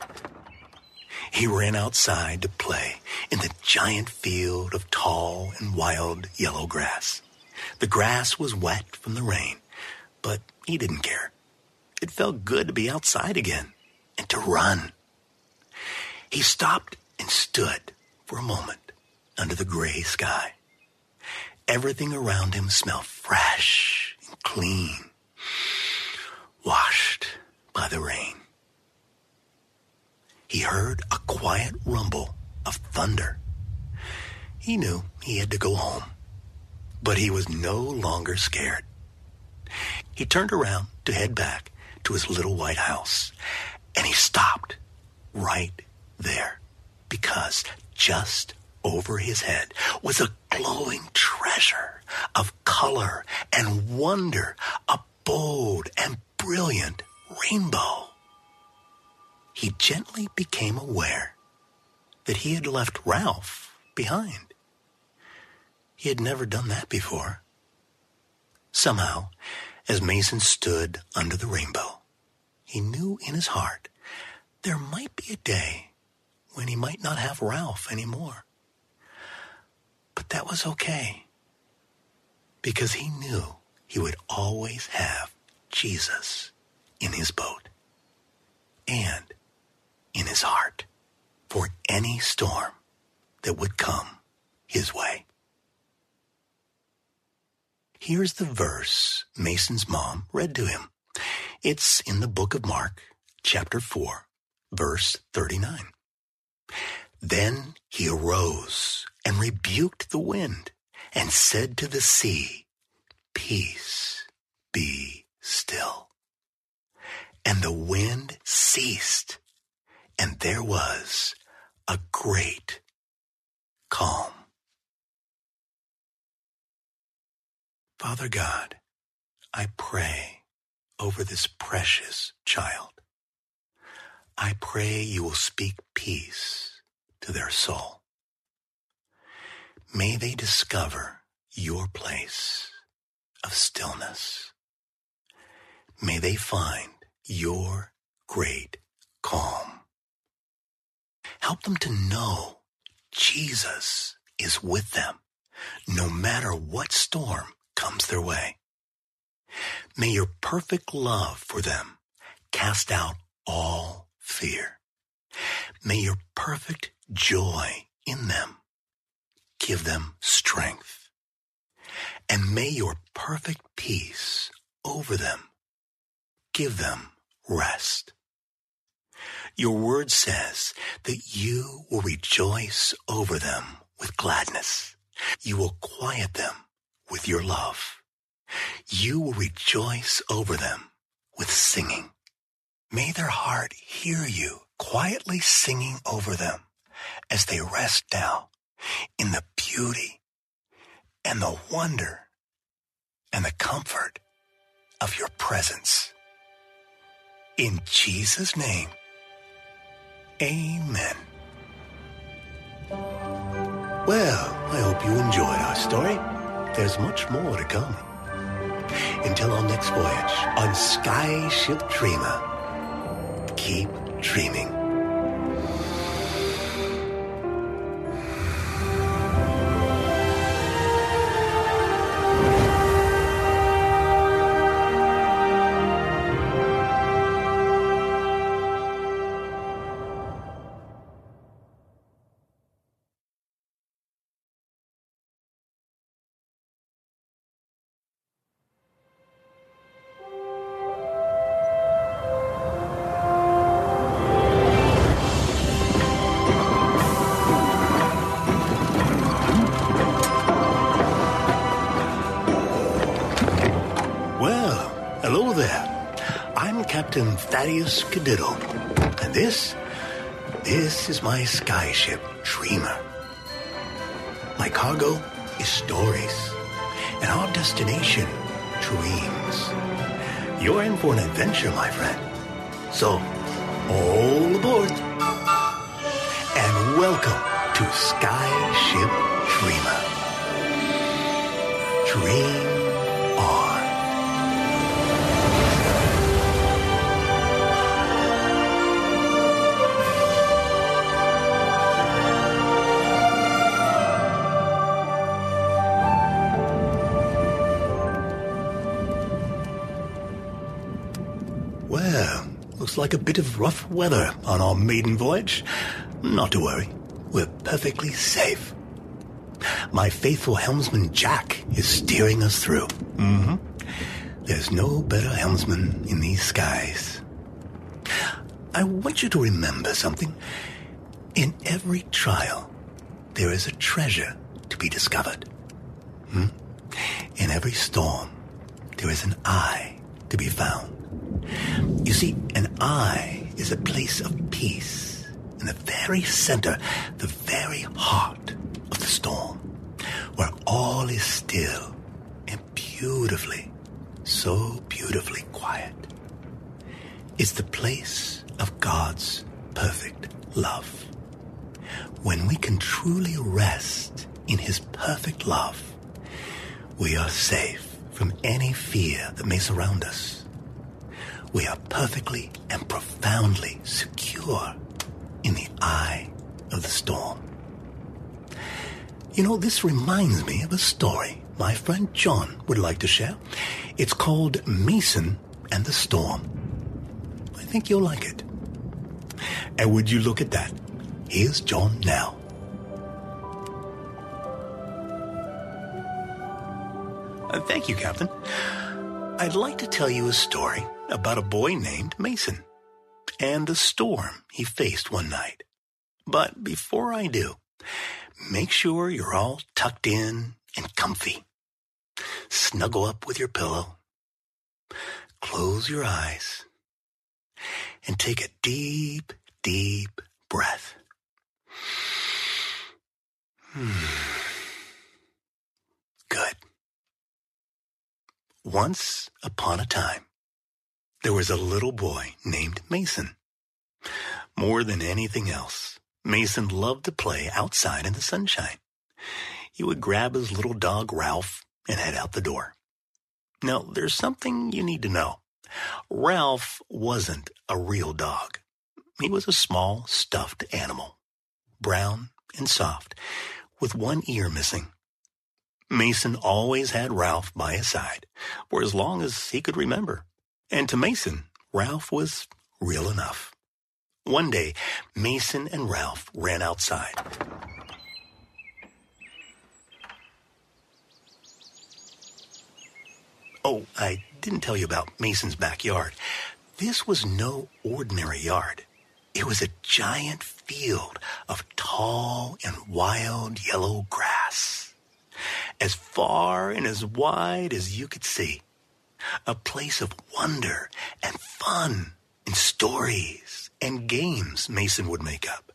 he ran outside to play in the giant field of tall and wild yellow grass. The grass was wet from the rain, but he didn't care. It felt good to be outside again and to run. He stopped and stood for a moment under the gray sky. Everything around him smelled fresh and clean, washed by the rain. He heard a quiet rumble of thunder. He knew he had to go home, but he was no longer scared. He turned around to head back to his little white house, and he stopped right there because just over his head was a glowing treasure of color and wonder, a bold and brilliant rainbow. He gently became aware that he had left Ralph behind. He had never done that before. Somehow, as Mason stood under the rainbow, he knew in his heart there might be a day when he might not have Ralph anymore. But that was okay because he knew he would always have Jesus in his boat and in his heart for any storm that would come his way. Here's the verse Mason's mom read to him. It's in the book of Mark, chapter 4, verse 39. Then he arose and rebuked the wind and said to the sea, Peace, be still. And the wind ceased, and there was a great calm. Father God, I pray over this precious child. I pray you will speak peace to their soul. May they discover your place of stillness. May they find your great calm. Help them to know Jesus is with them no matter what storm comes their way. May your perfect love for them cast out all fear. May your perfect joy in them give them strength. And may your perfect peace over them give them rest. Your word says that you will rejoice over them with gladness. You will quiet them with your love. You will rejoice over them with singing. May their heart hear you quietly singing over them as they rest now in the beauty and the wonder and the comfort of your presence. In Jesus' name, amen. Well, I hope you enjoyed our story. There's much more to come. Until our next voyage on Skyship Dreamer, keep dreaming. Thaddeus Cadiddle, and this, this is my skyship, Dreamer. My cargo is stories, and our destination, dreams. You're in for an adventure, my friend. So, all aboard, and welcome to Skyship Dreamer. Dream like a bit of rough weather on our maiden voyage. Not to worry, we're perfectly safe. My faithful helmsman Jack is steering us through. Mm-hmm. There's no better helmsman in these skies. I want you to remember something. In every trial, there is a treasure to be discovered. Hmm? In every storm, there is an eye to be found. You see, an eye is a place of peace in the very center, the very heart of the storm, where all is still and beautifully, so beautifully quiet. It's the place of God's perfect love. when we can truly rest in His perfect love, we are safe from any fear that may surround us. We are perfectly and profoundly secure in the eye of the storm. You know, this reminds me of a story my friend John would like to share. It's called Mason and the Storm. I think you'll like it. And would you look at that? Here's John now. Uh, thank you, Captain. I'd like to tell you a story about a boy named Mason and the storm he faced one night. But before I do, make sure you're all tucked in and comfy. Snuggle up with your pillow. Close your eyes and take a deep, deep breath. Hmm. Good. Once upon a time, there was a little boy named Mason. More than anything else, Mason loved to play outside in the sunshine. He would grab his little dog Ralph and head out the door. Now, there's something you need to know. Ralph wasn't a real dog. He was a small, stuffed animal, brown and soft, with one ear missing. Mason always had Ralph by his side for as long as he could remember. And to Mason, Ralph was real enough. One day, Mason and Ralph ran outside. Oh, I didn't tell you about Mason's backyard. This was no ordinary yard. It was a giant field of tall and wild yellow grass, as far and as wide as you could see. A place of wonder and fun and stories and games Mason would make up.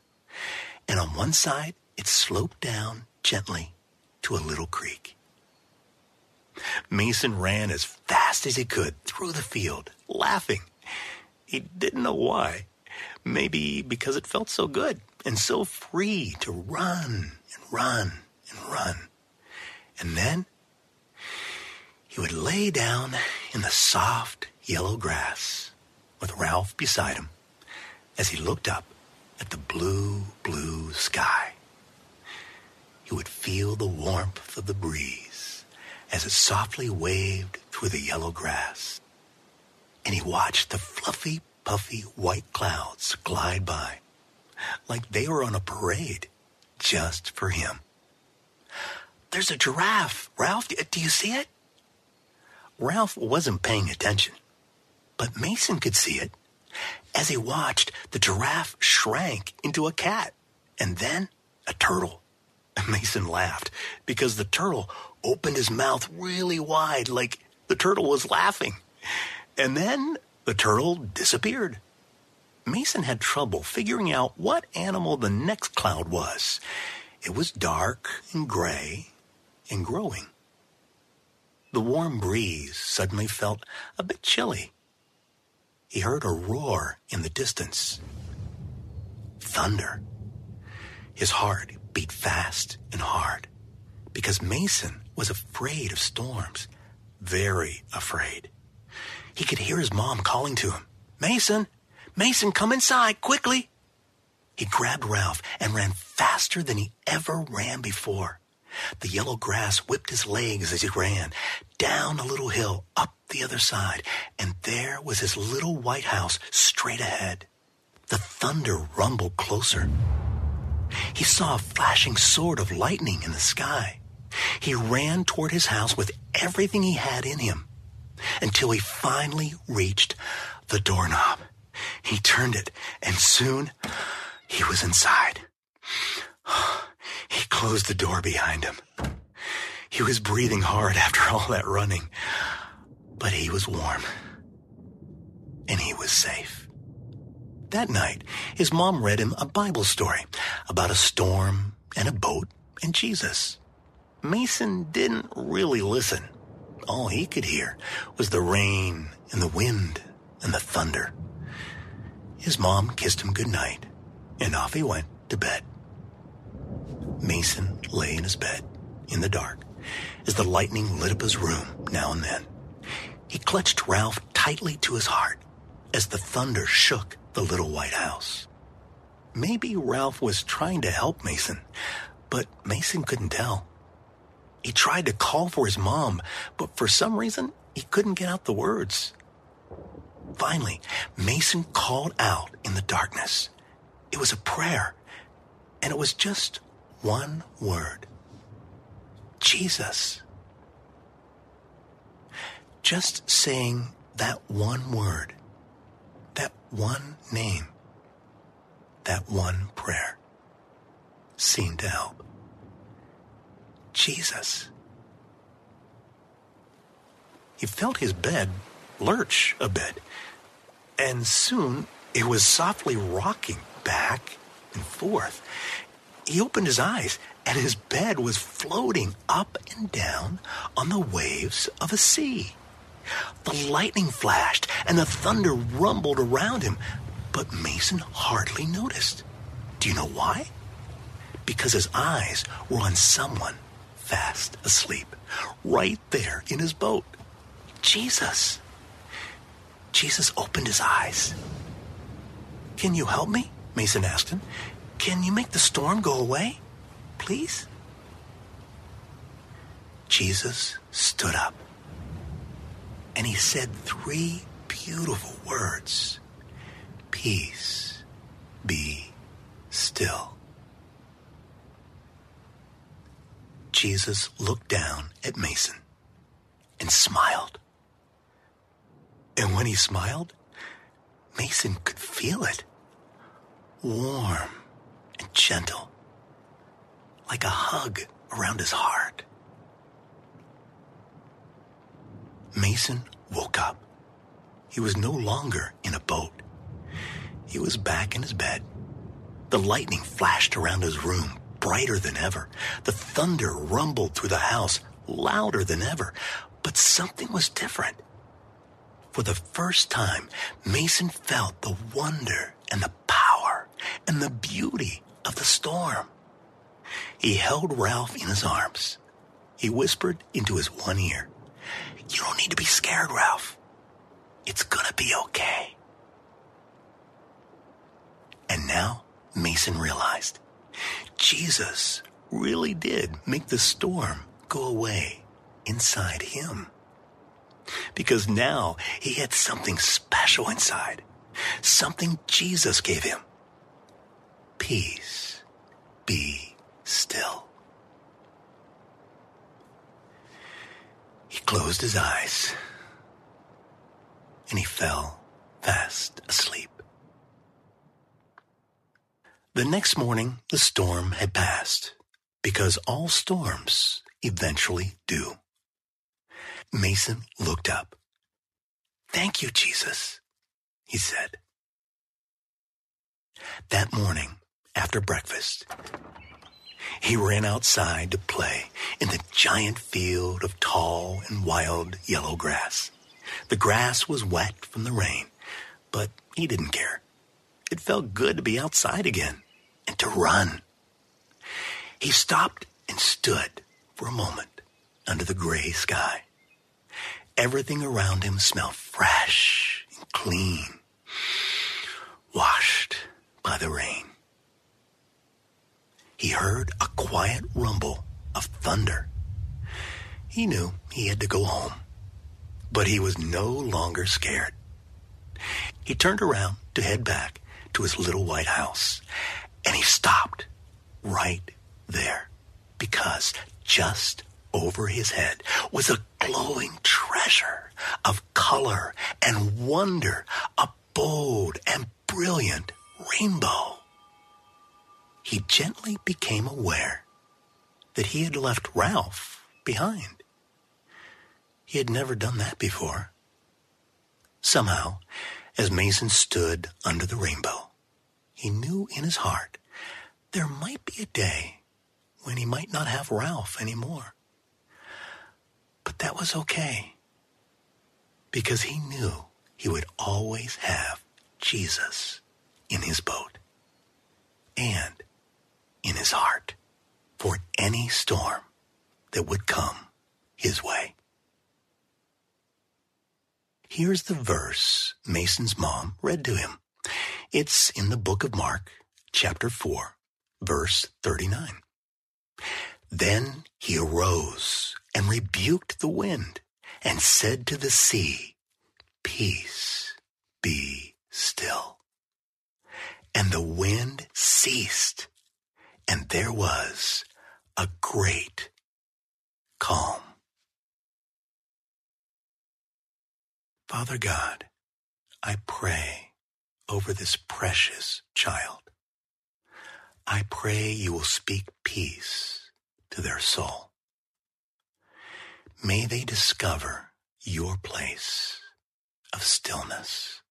And on one side, it sloped down gently to a little creek. Mason ran as fast as he could through the field, laughing. He didn't know why. Maybe because it felt so good and so free to run and run and run. And then he would lay down in the soft yellow grass with Ralph beside him as he looked up at the blue, blue sky. He would feel the warmth of the breeze as it softly waved through the yellow grass. And he watched the fluffy, puffy white clouds glide by like they were on a parade just for him. There's a giraffe, Ralph. Do you see it? Ralph wasn't paying attention, but Mason could see it. As he watched, the giraffe shrank into a cat and then a turtle. [LAUGHS] Mason laughed because the turtle opened his mouth really wide like the turtle was laughing. And then the turtle disappeared. Mason had trouble figuring out what animal the next cloud was. It was dark and gray and growing. The warm breeze suddenly felt a bit chilly. He heard a roar in the distance. Thunder. His heart beat fast and hard because Mason was afraid of storms, very afraid. He could hear his mom calling to him, Mason, Mason, come inside, quickly. He grabbed Ralph and ran faster than he ever ran before. The yellow grass whipped his legs as he ran, down a little hill, up the other side, and there was his little white house straight ahead. The thunder rumbled closer. He saw a flashing sword of lightning in the sky. He ran toward his house with everything he had in him until he finally reached the doorknob. He turned it, and soon he was inside. He closed the door behind him. He was breathing hard after all that running, but he was warm. And he was safe. That night, his mom read him a Bible story about a storm and a boat and Jesus. Mason didn't really listen. All he could hear was the rain and the wind and the thunder. His mom kissed him good night, and off he went to bed. Mason lay in his bed, in the dark, as the lightning lit up his room now and then. He clutched Ralph tightly to his heart as the thunder shook the little white house. Maybe Ralph was trying to help Mason, but Mason couldn't tell. He tried to call for his mom, but for some reason, he couldn't get out the words. Finally, Mason called out in the darkness. It was a prayer, and it was just one word Jesus. Just saying that one word, that one name, that one prayer seemed to help. Jesus. He felt his bed lurch a bit, and soon it was softly rocking back and forth. He opened his eyes, and his bed was floating up and down on the waves of a sea. The lightning flashed, and the thunder rumbled around him, but Mason hardly noticed. Do you know why? Because his eyes were on someone fast asleep, right there in his boat. Jesus. Jesus opened his eyes. Can you help me? Mason asked him. Can you make the storm go away? Please? Jesus stood up and he said three beautiful words Peace, be still. Jesus looked down at Mason and smiled. And when he smiled, Mason could feel it. Warm and gentle, like a hug around his heart. Mason woke up. He was no longer in a boat. He was back in his bed. The lightning flashed around his room, brighter than ever. The thunder rumbled through the house, louder than ever. But something was different. For the first time, Mason felt the wonder and the power and the beauty of the storm. He held Ralph in his arms. He whispered into his one ear, You don't need to be scared, Ralph. It's gonna be okay. And now Mason realized Jesus really did make the storm go away inside him. Because now he had something special inside, something Jesus gave him. Peace, be still. He closed his eyes and he fell fast asleep. The next morning, the storm had passed, because all storms eventually do. Mason looked up. Thank you, Jesus, he said. That morning, after breakfast, he ran outside to play in the giant field of tall and wild yellow grass. The grass was wet from the rain, but he didn't care. It felt good to be outside again and to run. He stopped and stood for a moment under the gray sky. Everything around him smelled fresh and clean, washed by the rain. He heard a quiet rumble of thunder. He knew he had to go home, but he was no longer scared. He turned around to head back to his little white house and he stopped right there because just over his head was a glowing treasure of color and wonder, a bold and brilliant rainbow. He gently became aware that he had left Ralph behind. He had never done that before. Somehow, as Mason stood under the rainbow, he knew in his heart there might be a day when he might not have Ralph anymore. But that was okay because he knew he would always have Jesus in his boat and in his heart. for any storm that would come his way. Here's the verse Mason's mom read to him. It's in the book of Mark, chapter 4, verse 39. Then he arose and rebuked the wind and said to the sea, Peace, be still. And the wind ceased, and there was a great calm. Father God, I pray over this precious child. I pray you will speak peace to their soul. May they discover your place of stillness.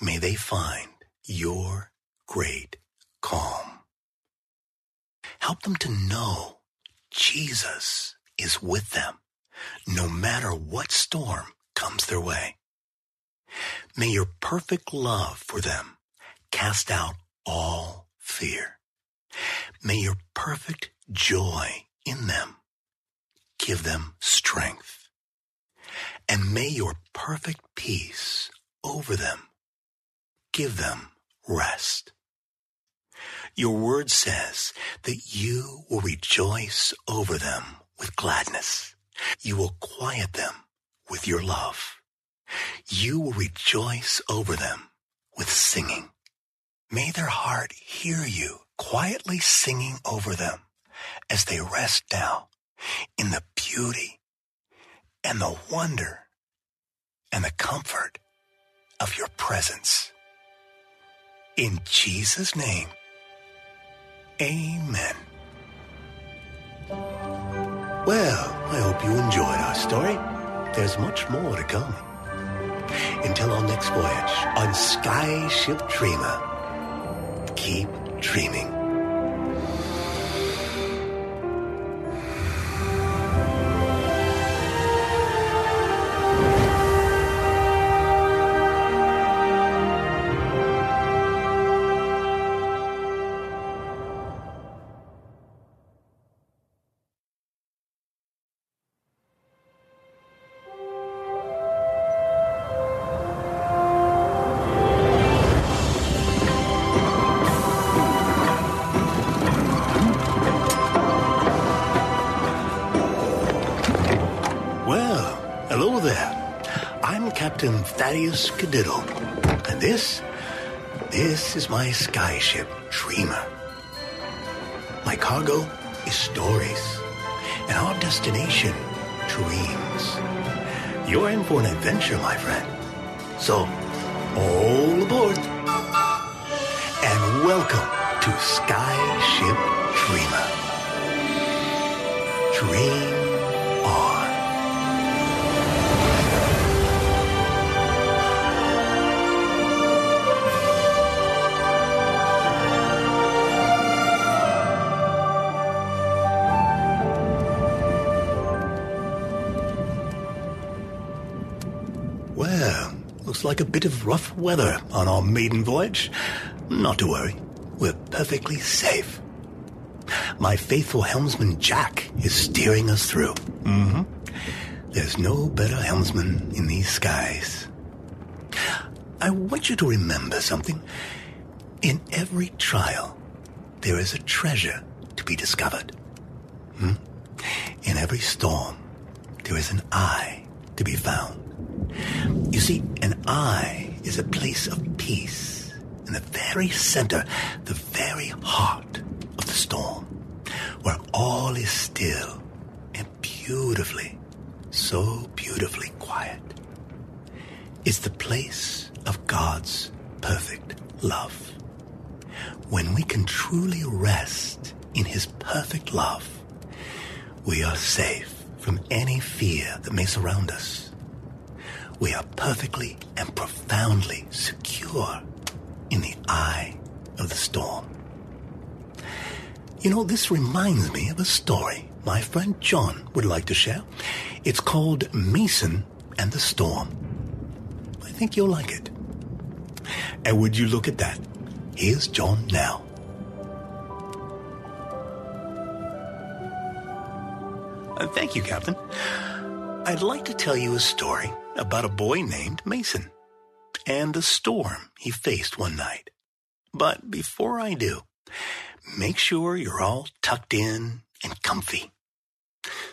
May they find your great calm. Help them to know Jesus is with them no matter what storm comes their way. May your perfect love for them cast out all fear. May your perfect joy in them give them strength. And may your perfect peace over them give them rest. Your word says that you will rejoice over them with gladness. You will quiet them with your love. You will rejoice over them with singing. May their heart hear you quietly singing over them as they rest now in the beauty and the wonder and the comfort of your presence. In Jesus' name, amen. Well, I hope you enjoyed our story. There's much more to come. Until our next voyage on Skyship Dreamer, keep dreaming. My skyship, Dreamer. My cargo is stories, and our destination, dreams. You're in for an adventure, my friend. So, looks like a bit of rough weather on our maiden voyage. Not to worry, we're perfectly safe. My faithful helmsman Jack is steering us through. Mm-hmm. There's no better helmsman in these skies. I want you to remember something. In every trial, there is a treasure to be discovered. Hmm? In every storm, there is an eye to be found. You see, an eye is a place of peace in the very center, the very heart of the storm, where all is still and beautifully, so beautifully quiet. It's the place of God's perfect love. When we can truly rest in His perfect love, we are safe from any fear that may surround us. We are perfectly and profoundly secure in the eye of the storm. You know, this reminds me of a story my friend John would like to share. It's called Mason and the Storm. I think you'll like it. And would you look at that? Here's John now. Uh, thank you, Captain. I'd like to tell you a story about a boy named Mason and the storm he faced one night. But before I do, make sure you're all tucked in and comfy.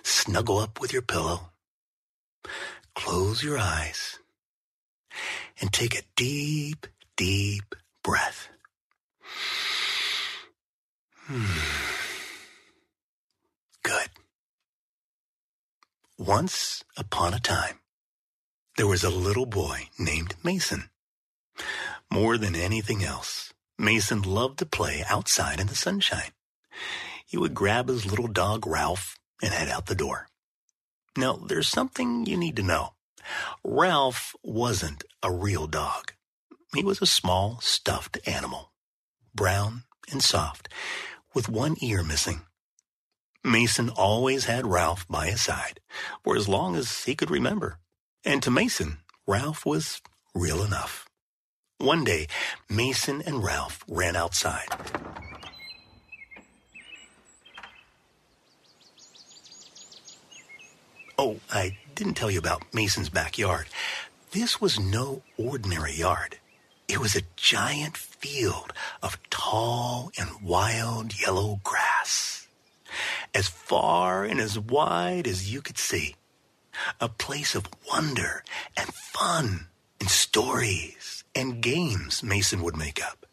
Snuggle up with your pillow. Close your eyes and take a deep, deep breath. Hmm. Good. Once upon a time, there was a little boy named Mason. More than anything else, Mason loved to play outside in the sunshine. He would grab his little dog Ralph and head out the door. Now, there's something you need to know. Ralph wasn't a real dog. He was a small, stuffed animal, brown and soft, with one ear missing. Mason always had Ralph by his side for as long as he could remember. And to Mason, Ralph was real enough. One day, Mason and Ralph ran outside. Oh, I didn't tell you about Mason's backyard. This was no ordinary yard. It was a giant field of tall and wild yellow grass, as far and as wide as you could see. A place of wonder and fun and stories and games Mason would make up.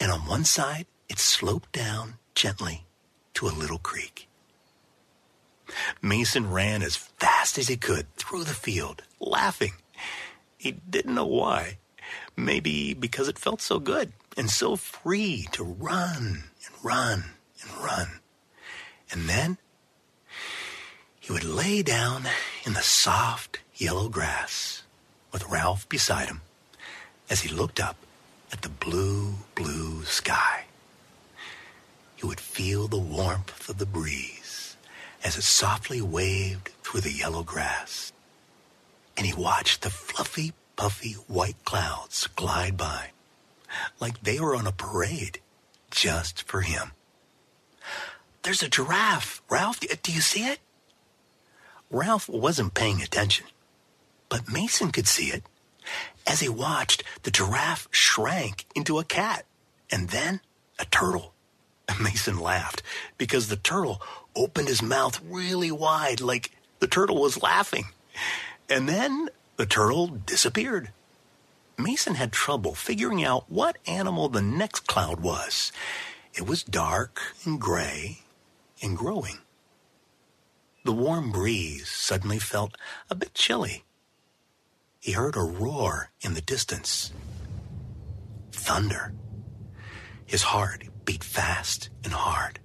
And on one side, it sloped down gently to a little creek. Mason ran as fast as he could through the field, laughing. He didn't know why. Maybe because it felt so good and so free to run and run and run. And then he would lay down in the soft yellow grass with Ralph beside him as he looked up at the blue, blue sky. He would feel the warmth of the breeze as it softly waved through the yellow grass. And he watched the fluffy, puffy white clouds glide by like they were on a parade just for him. There's a giraffe. Ralph, do you see it? Ralph wasn't paying attention, but Mason could see it. As he watched, the giraffe shrank into a cat and then a turtle. [LAUGHS] Mason laughed because the turtle opened his mouth really wide like the turtle was laughing. And then the turtle disappeared. Mason had trouble figuring out what animal the next cloud was. It was dark and gray and growing. The warm breeze suddenly felt a bit chilly. He heard a roar in the distance. Thunder. His heart beat fast and hard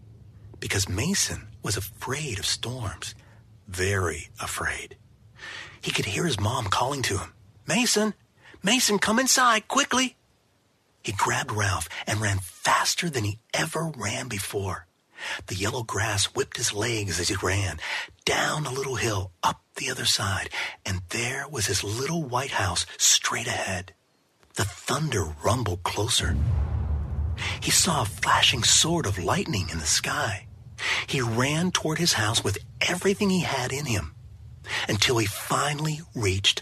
because Mason was afraid of storms, very afraid. He could hear his mom calling to him, Mason, Mason, come inside, quickly. He grabbed Ralph and ran faster than he ever ran before. The yellow grass whipped his legs as he ran, down a little hill, up the other side, and there was his little white house straight ahead. The thunder rumbled closer. He saw a flashing sword of lightning in the sky. He ran toward his house with everything he had in him until he finally reached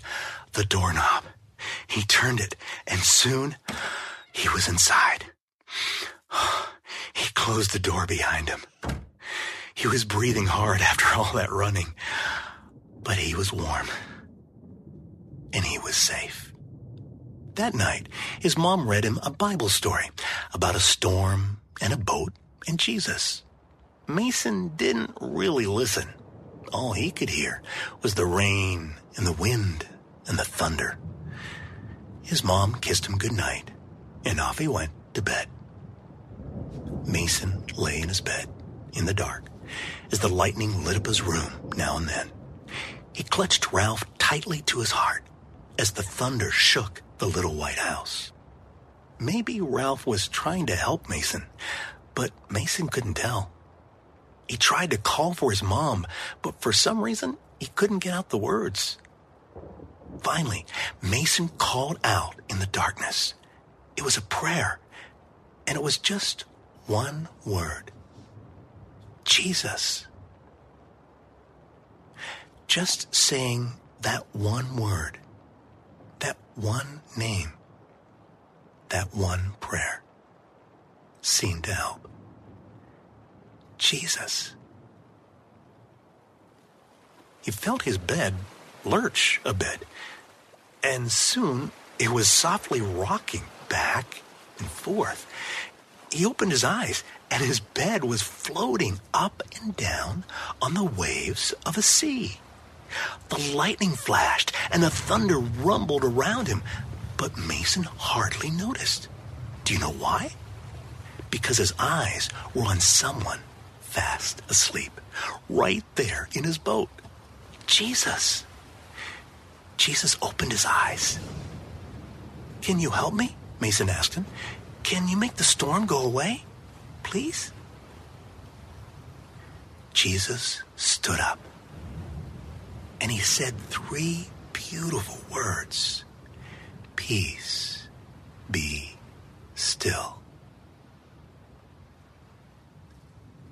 the doorknob. He turned it, and soon he was inside. Closed the door behind him. He was breathing hard after [LAUGHS] all that running, but he was warm. And he was safe. That night, his mom read him a Bible story about a storm and a boat and Jesus. Mason didn't really listen. All he could hear was the rain and the wind and the thunder. His mom kissed him good night, and off he went to bed. Mason lay in his bed in the dark as the lightning lit up his room now and then. He clutched Ralph tightly to his heart as the thunder shook the little white house. Maybe Ralph was trying to help Mason, but Mason couldn't tell. He tried to call for his mom, but for some reason, he couldn't get out the words. Finally, Mason called out in the darkness. It was a prayer, and it was just one word Jesus. just saying that one word, that one name, that one prayer seemed to help. Jesus. He felt his bed lurch a bit, and soon it was softly rocking back and forth. He opened his eyes, and his bed was floating up and down on the waves of a sea. The lightning flashed, and the thunder rumbled around him, but Mason hardly noticed. Do you know why? Because his eyes were on someone fast asleep, right there in his boat. Jesus. Jesus opened his eyes. Can you help me? Mason asked him. Can you make the storm go away? Please? Jesus stood up and he said three beautiful words Peace, be still.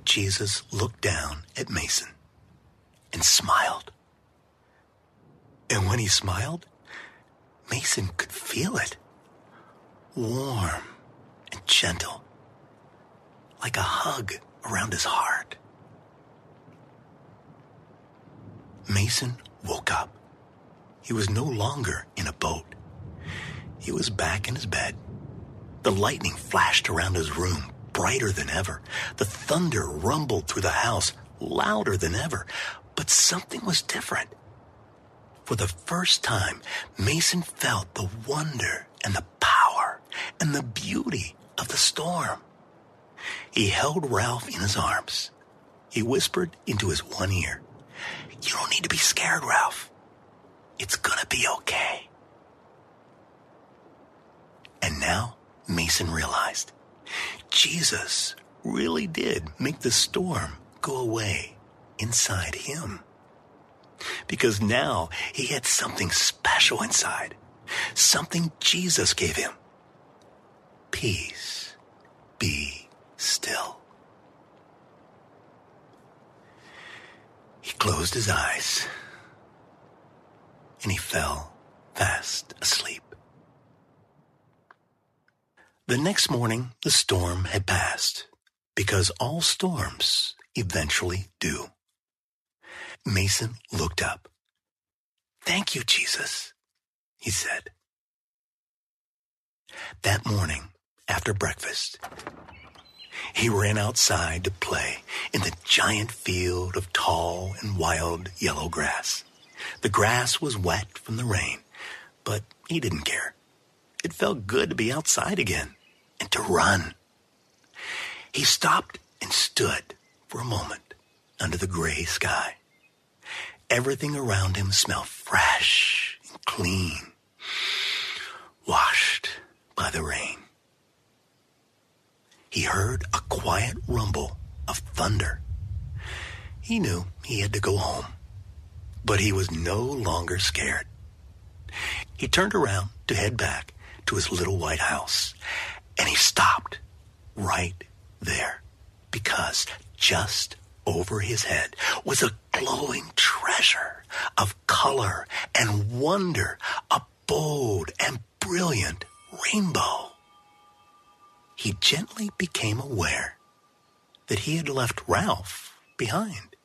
Jesus looked down at Mason and smiled. And when he smiled, Mason could feel it. Warm gentle, like a hug around his heart. Mason woke up. He was no longer in a boat. He was back in his bed. The lightning flashed around his room, brighter than ever. The thunder rumbled through the house, louder than ever. But something was different. For the first time, Mason felt the wonder and the power and the beauty of the storm. He held Ralph in his arms. He whispered into his one ear, You don't need to be scared, Ralph. It's gonna be okay. And now Mason realized Jesus really did make the storm go away inside him. Because now he had something special inside, something Jesus gave him. Peace, be still. He closed his eyes and he fell fast asleep. The next morning, the storm had passed, because all storms eventually do. Mason looked up. Thank you, Jesus, he said. That morning, after breakfast, he ran outside to play in the giant field of tall and wild yellow grass. The grass was wet from the rain, but he didn't care. It felt good to be outside again and to run. He stopped and stood for a moment under the gray sky. Everything around him smelled fresh and clean, washed by the rain. He heard a quiet rumble of thunder. He knew he had to go home, but he was no longer scared. He turned around to head back to his little white house, and he stopped right there because just over his head was a glowing treasure of color and wonder, a bold and brilliant rainbow. He gently became aware that he had left Ralph behind.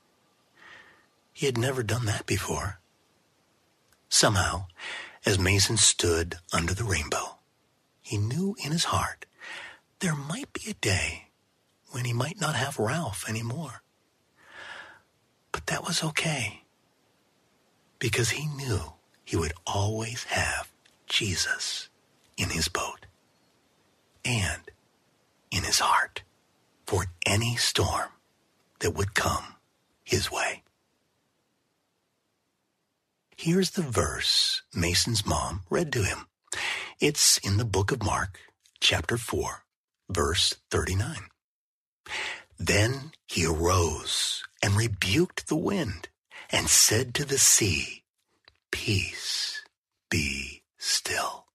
He had never done that before. Somehow, as Mason stood under the rainbow, he knew in his heart there might be a day when he might not have Ralph anymore. But that was okay because he knew he would always have Jesus in his boat and in his heart for any storm that would come his way. Here's the verse Mason's mom read to him. It's in the book of Mark, chapter 4, verse 39. Then he arose and rebuked the wind and said to the sea, Peace, be still.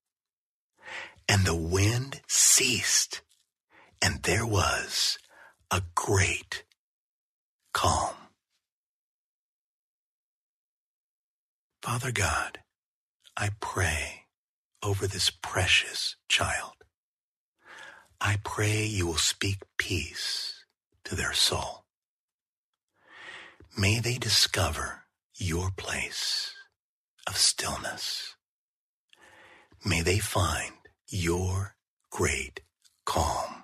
And the wind ceased, and there was a great calm. Father God, I pray over this precious child. I pray you will speak peace to their soul. May they discover your place of stillness. May they find your great calm.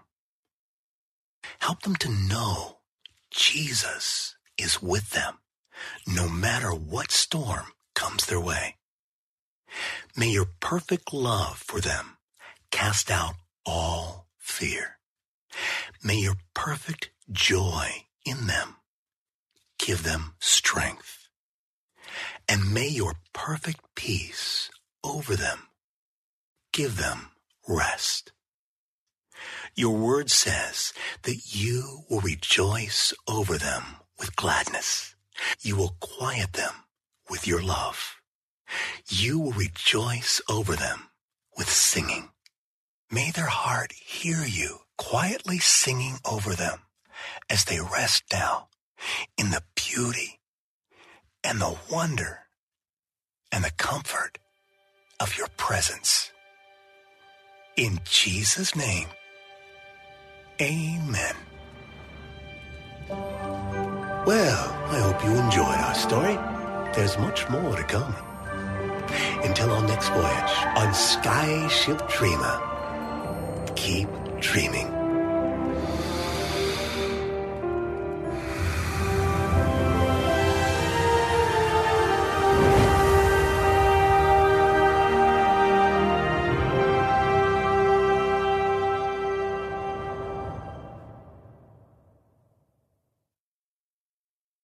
Help them to know Jesus is with them no matter what storm comes their way. May your perfect love for them cast out all fear. May your perfect joy in them give them strength. And may your perfect peace over them give them rest. Your word says that you will rejoice over them with gladness. You will quiet them with your love. You will rejoice over them with singing. May their heart hear you quietly singing over them as they rest now in the beauty and the wonder and the comfort of your presence. In Jesus' name, amen. Well, I hope you enjoyed our story. There's much more to come. Until our next voyage on Skyship Dreamer, keep dreaming.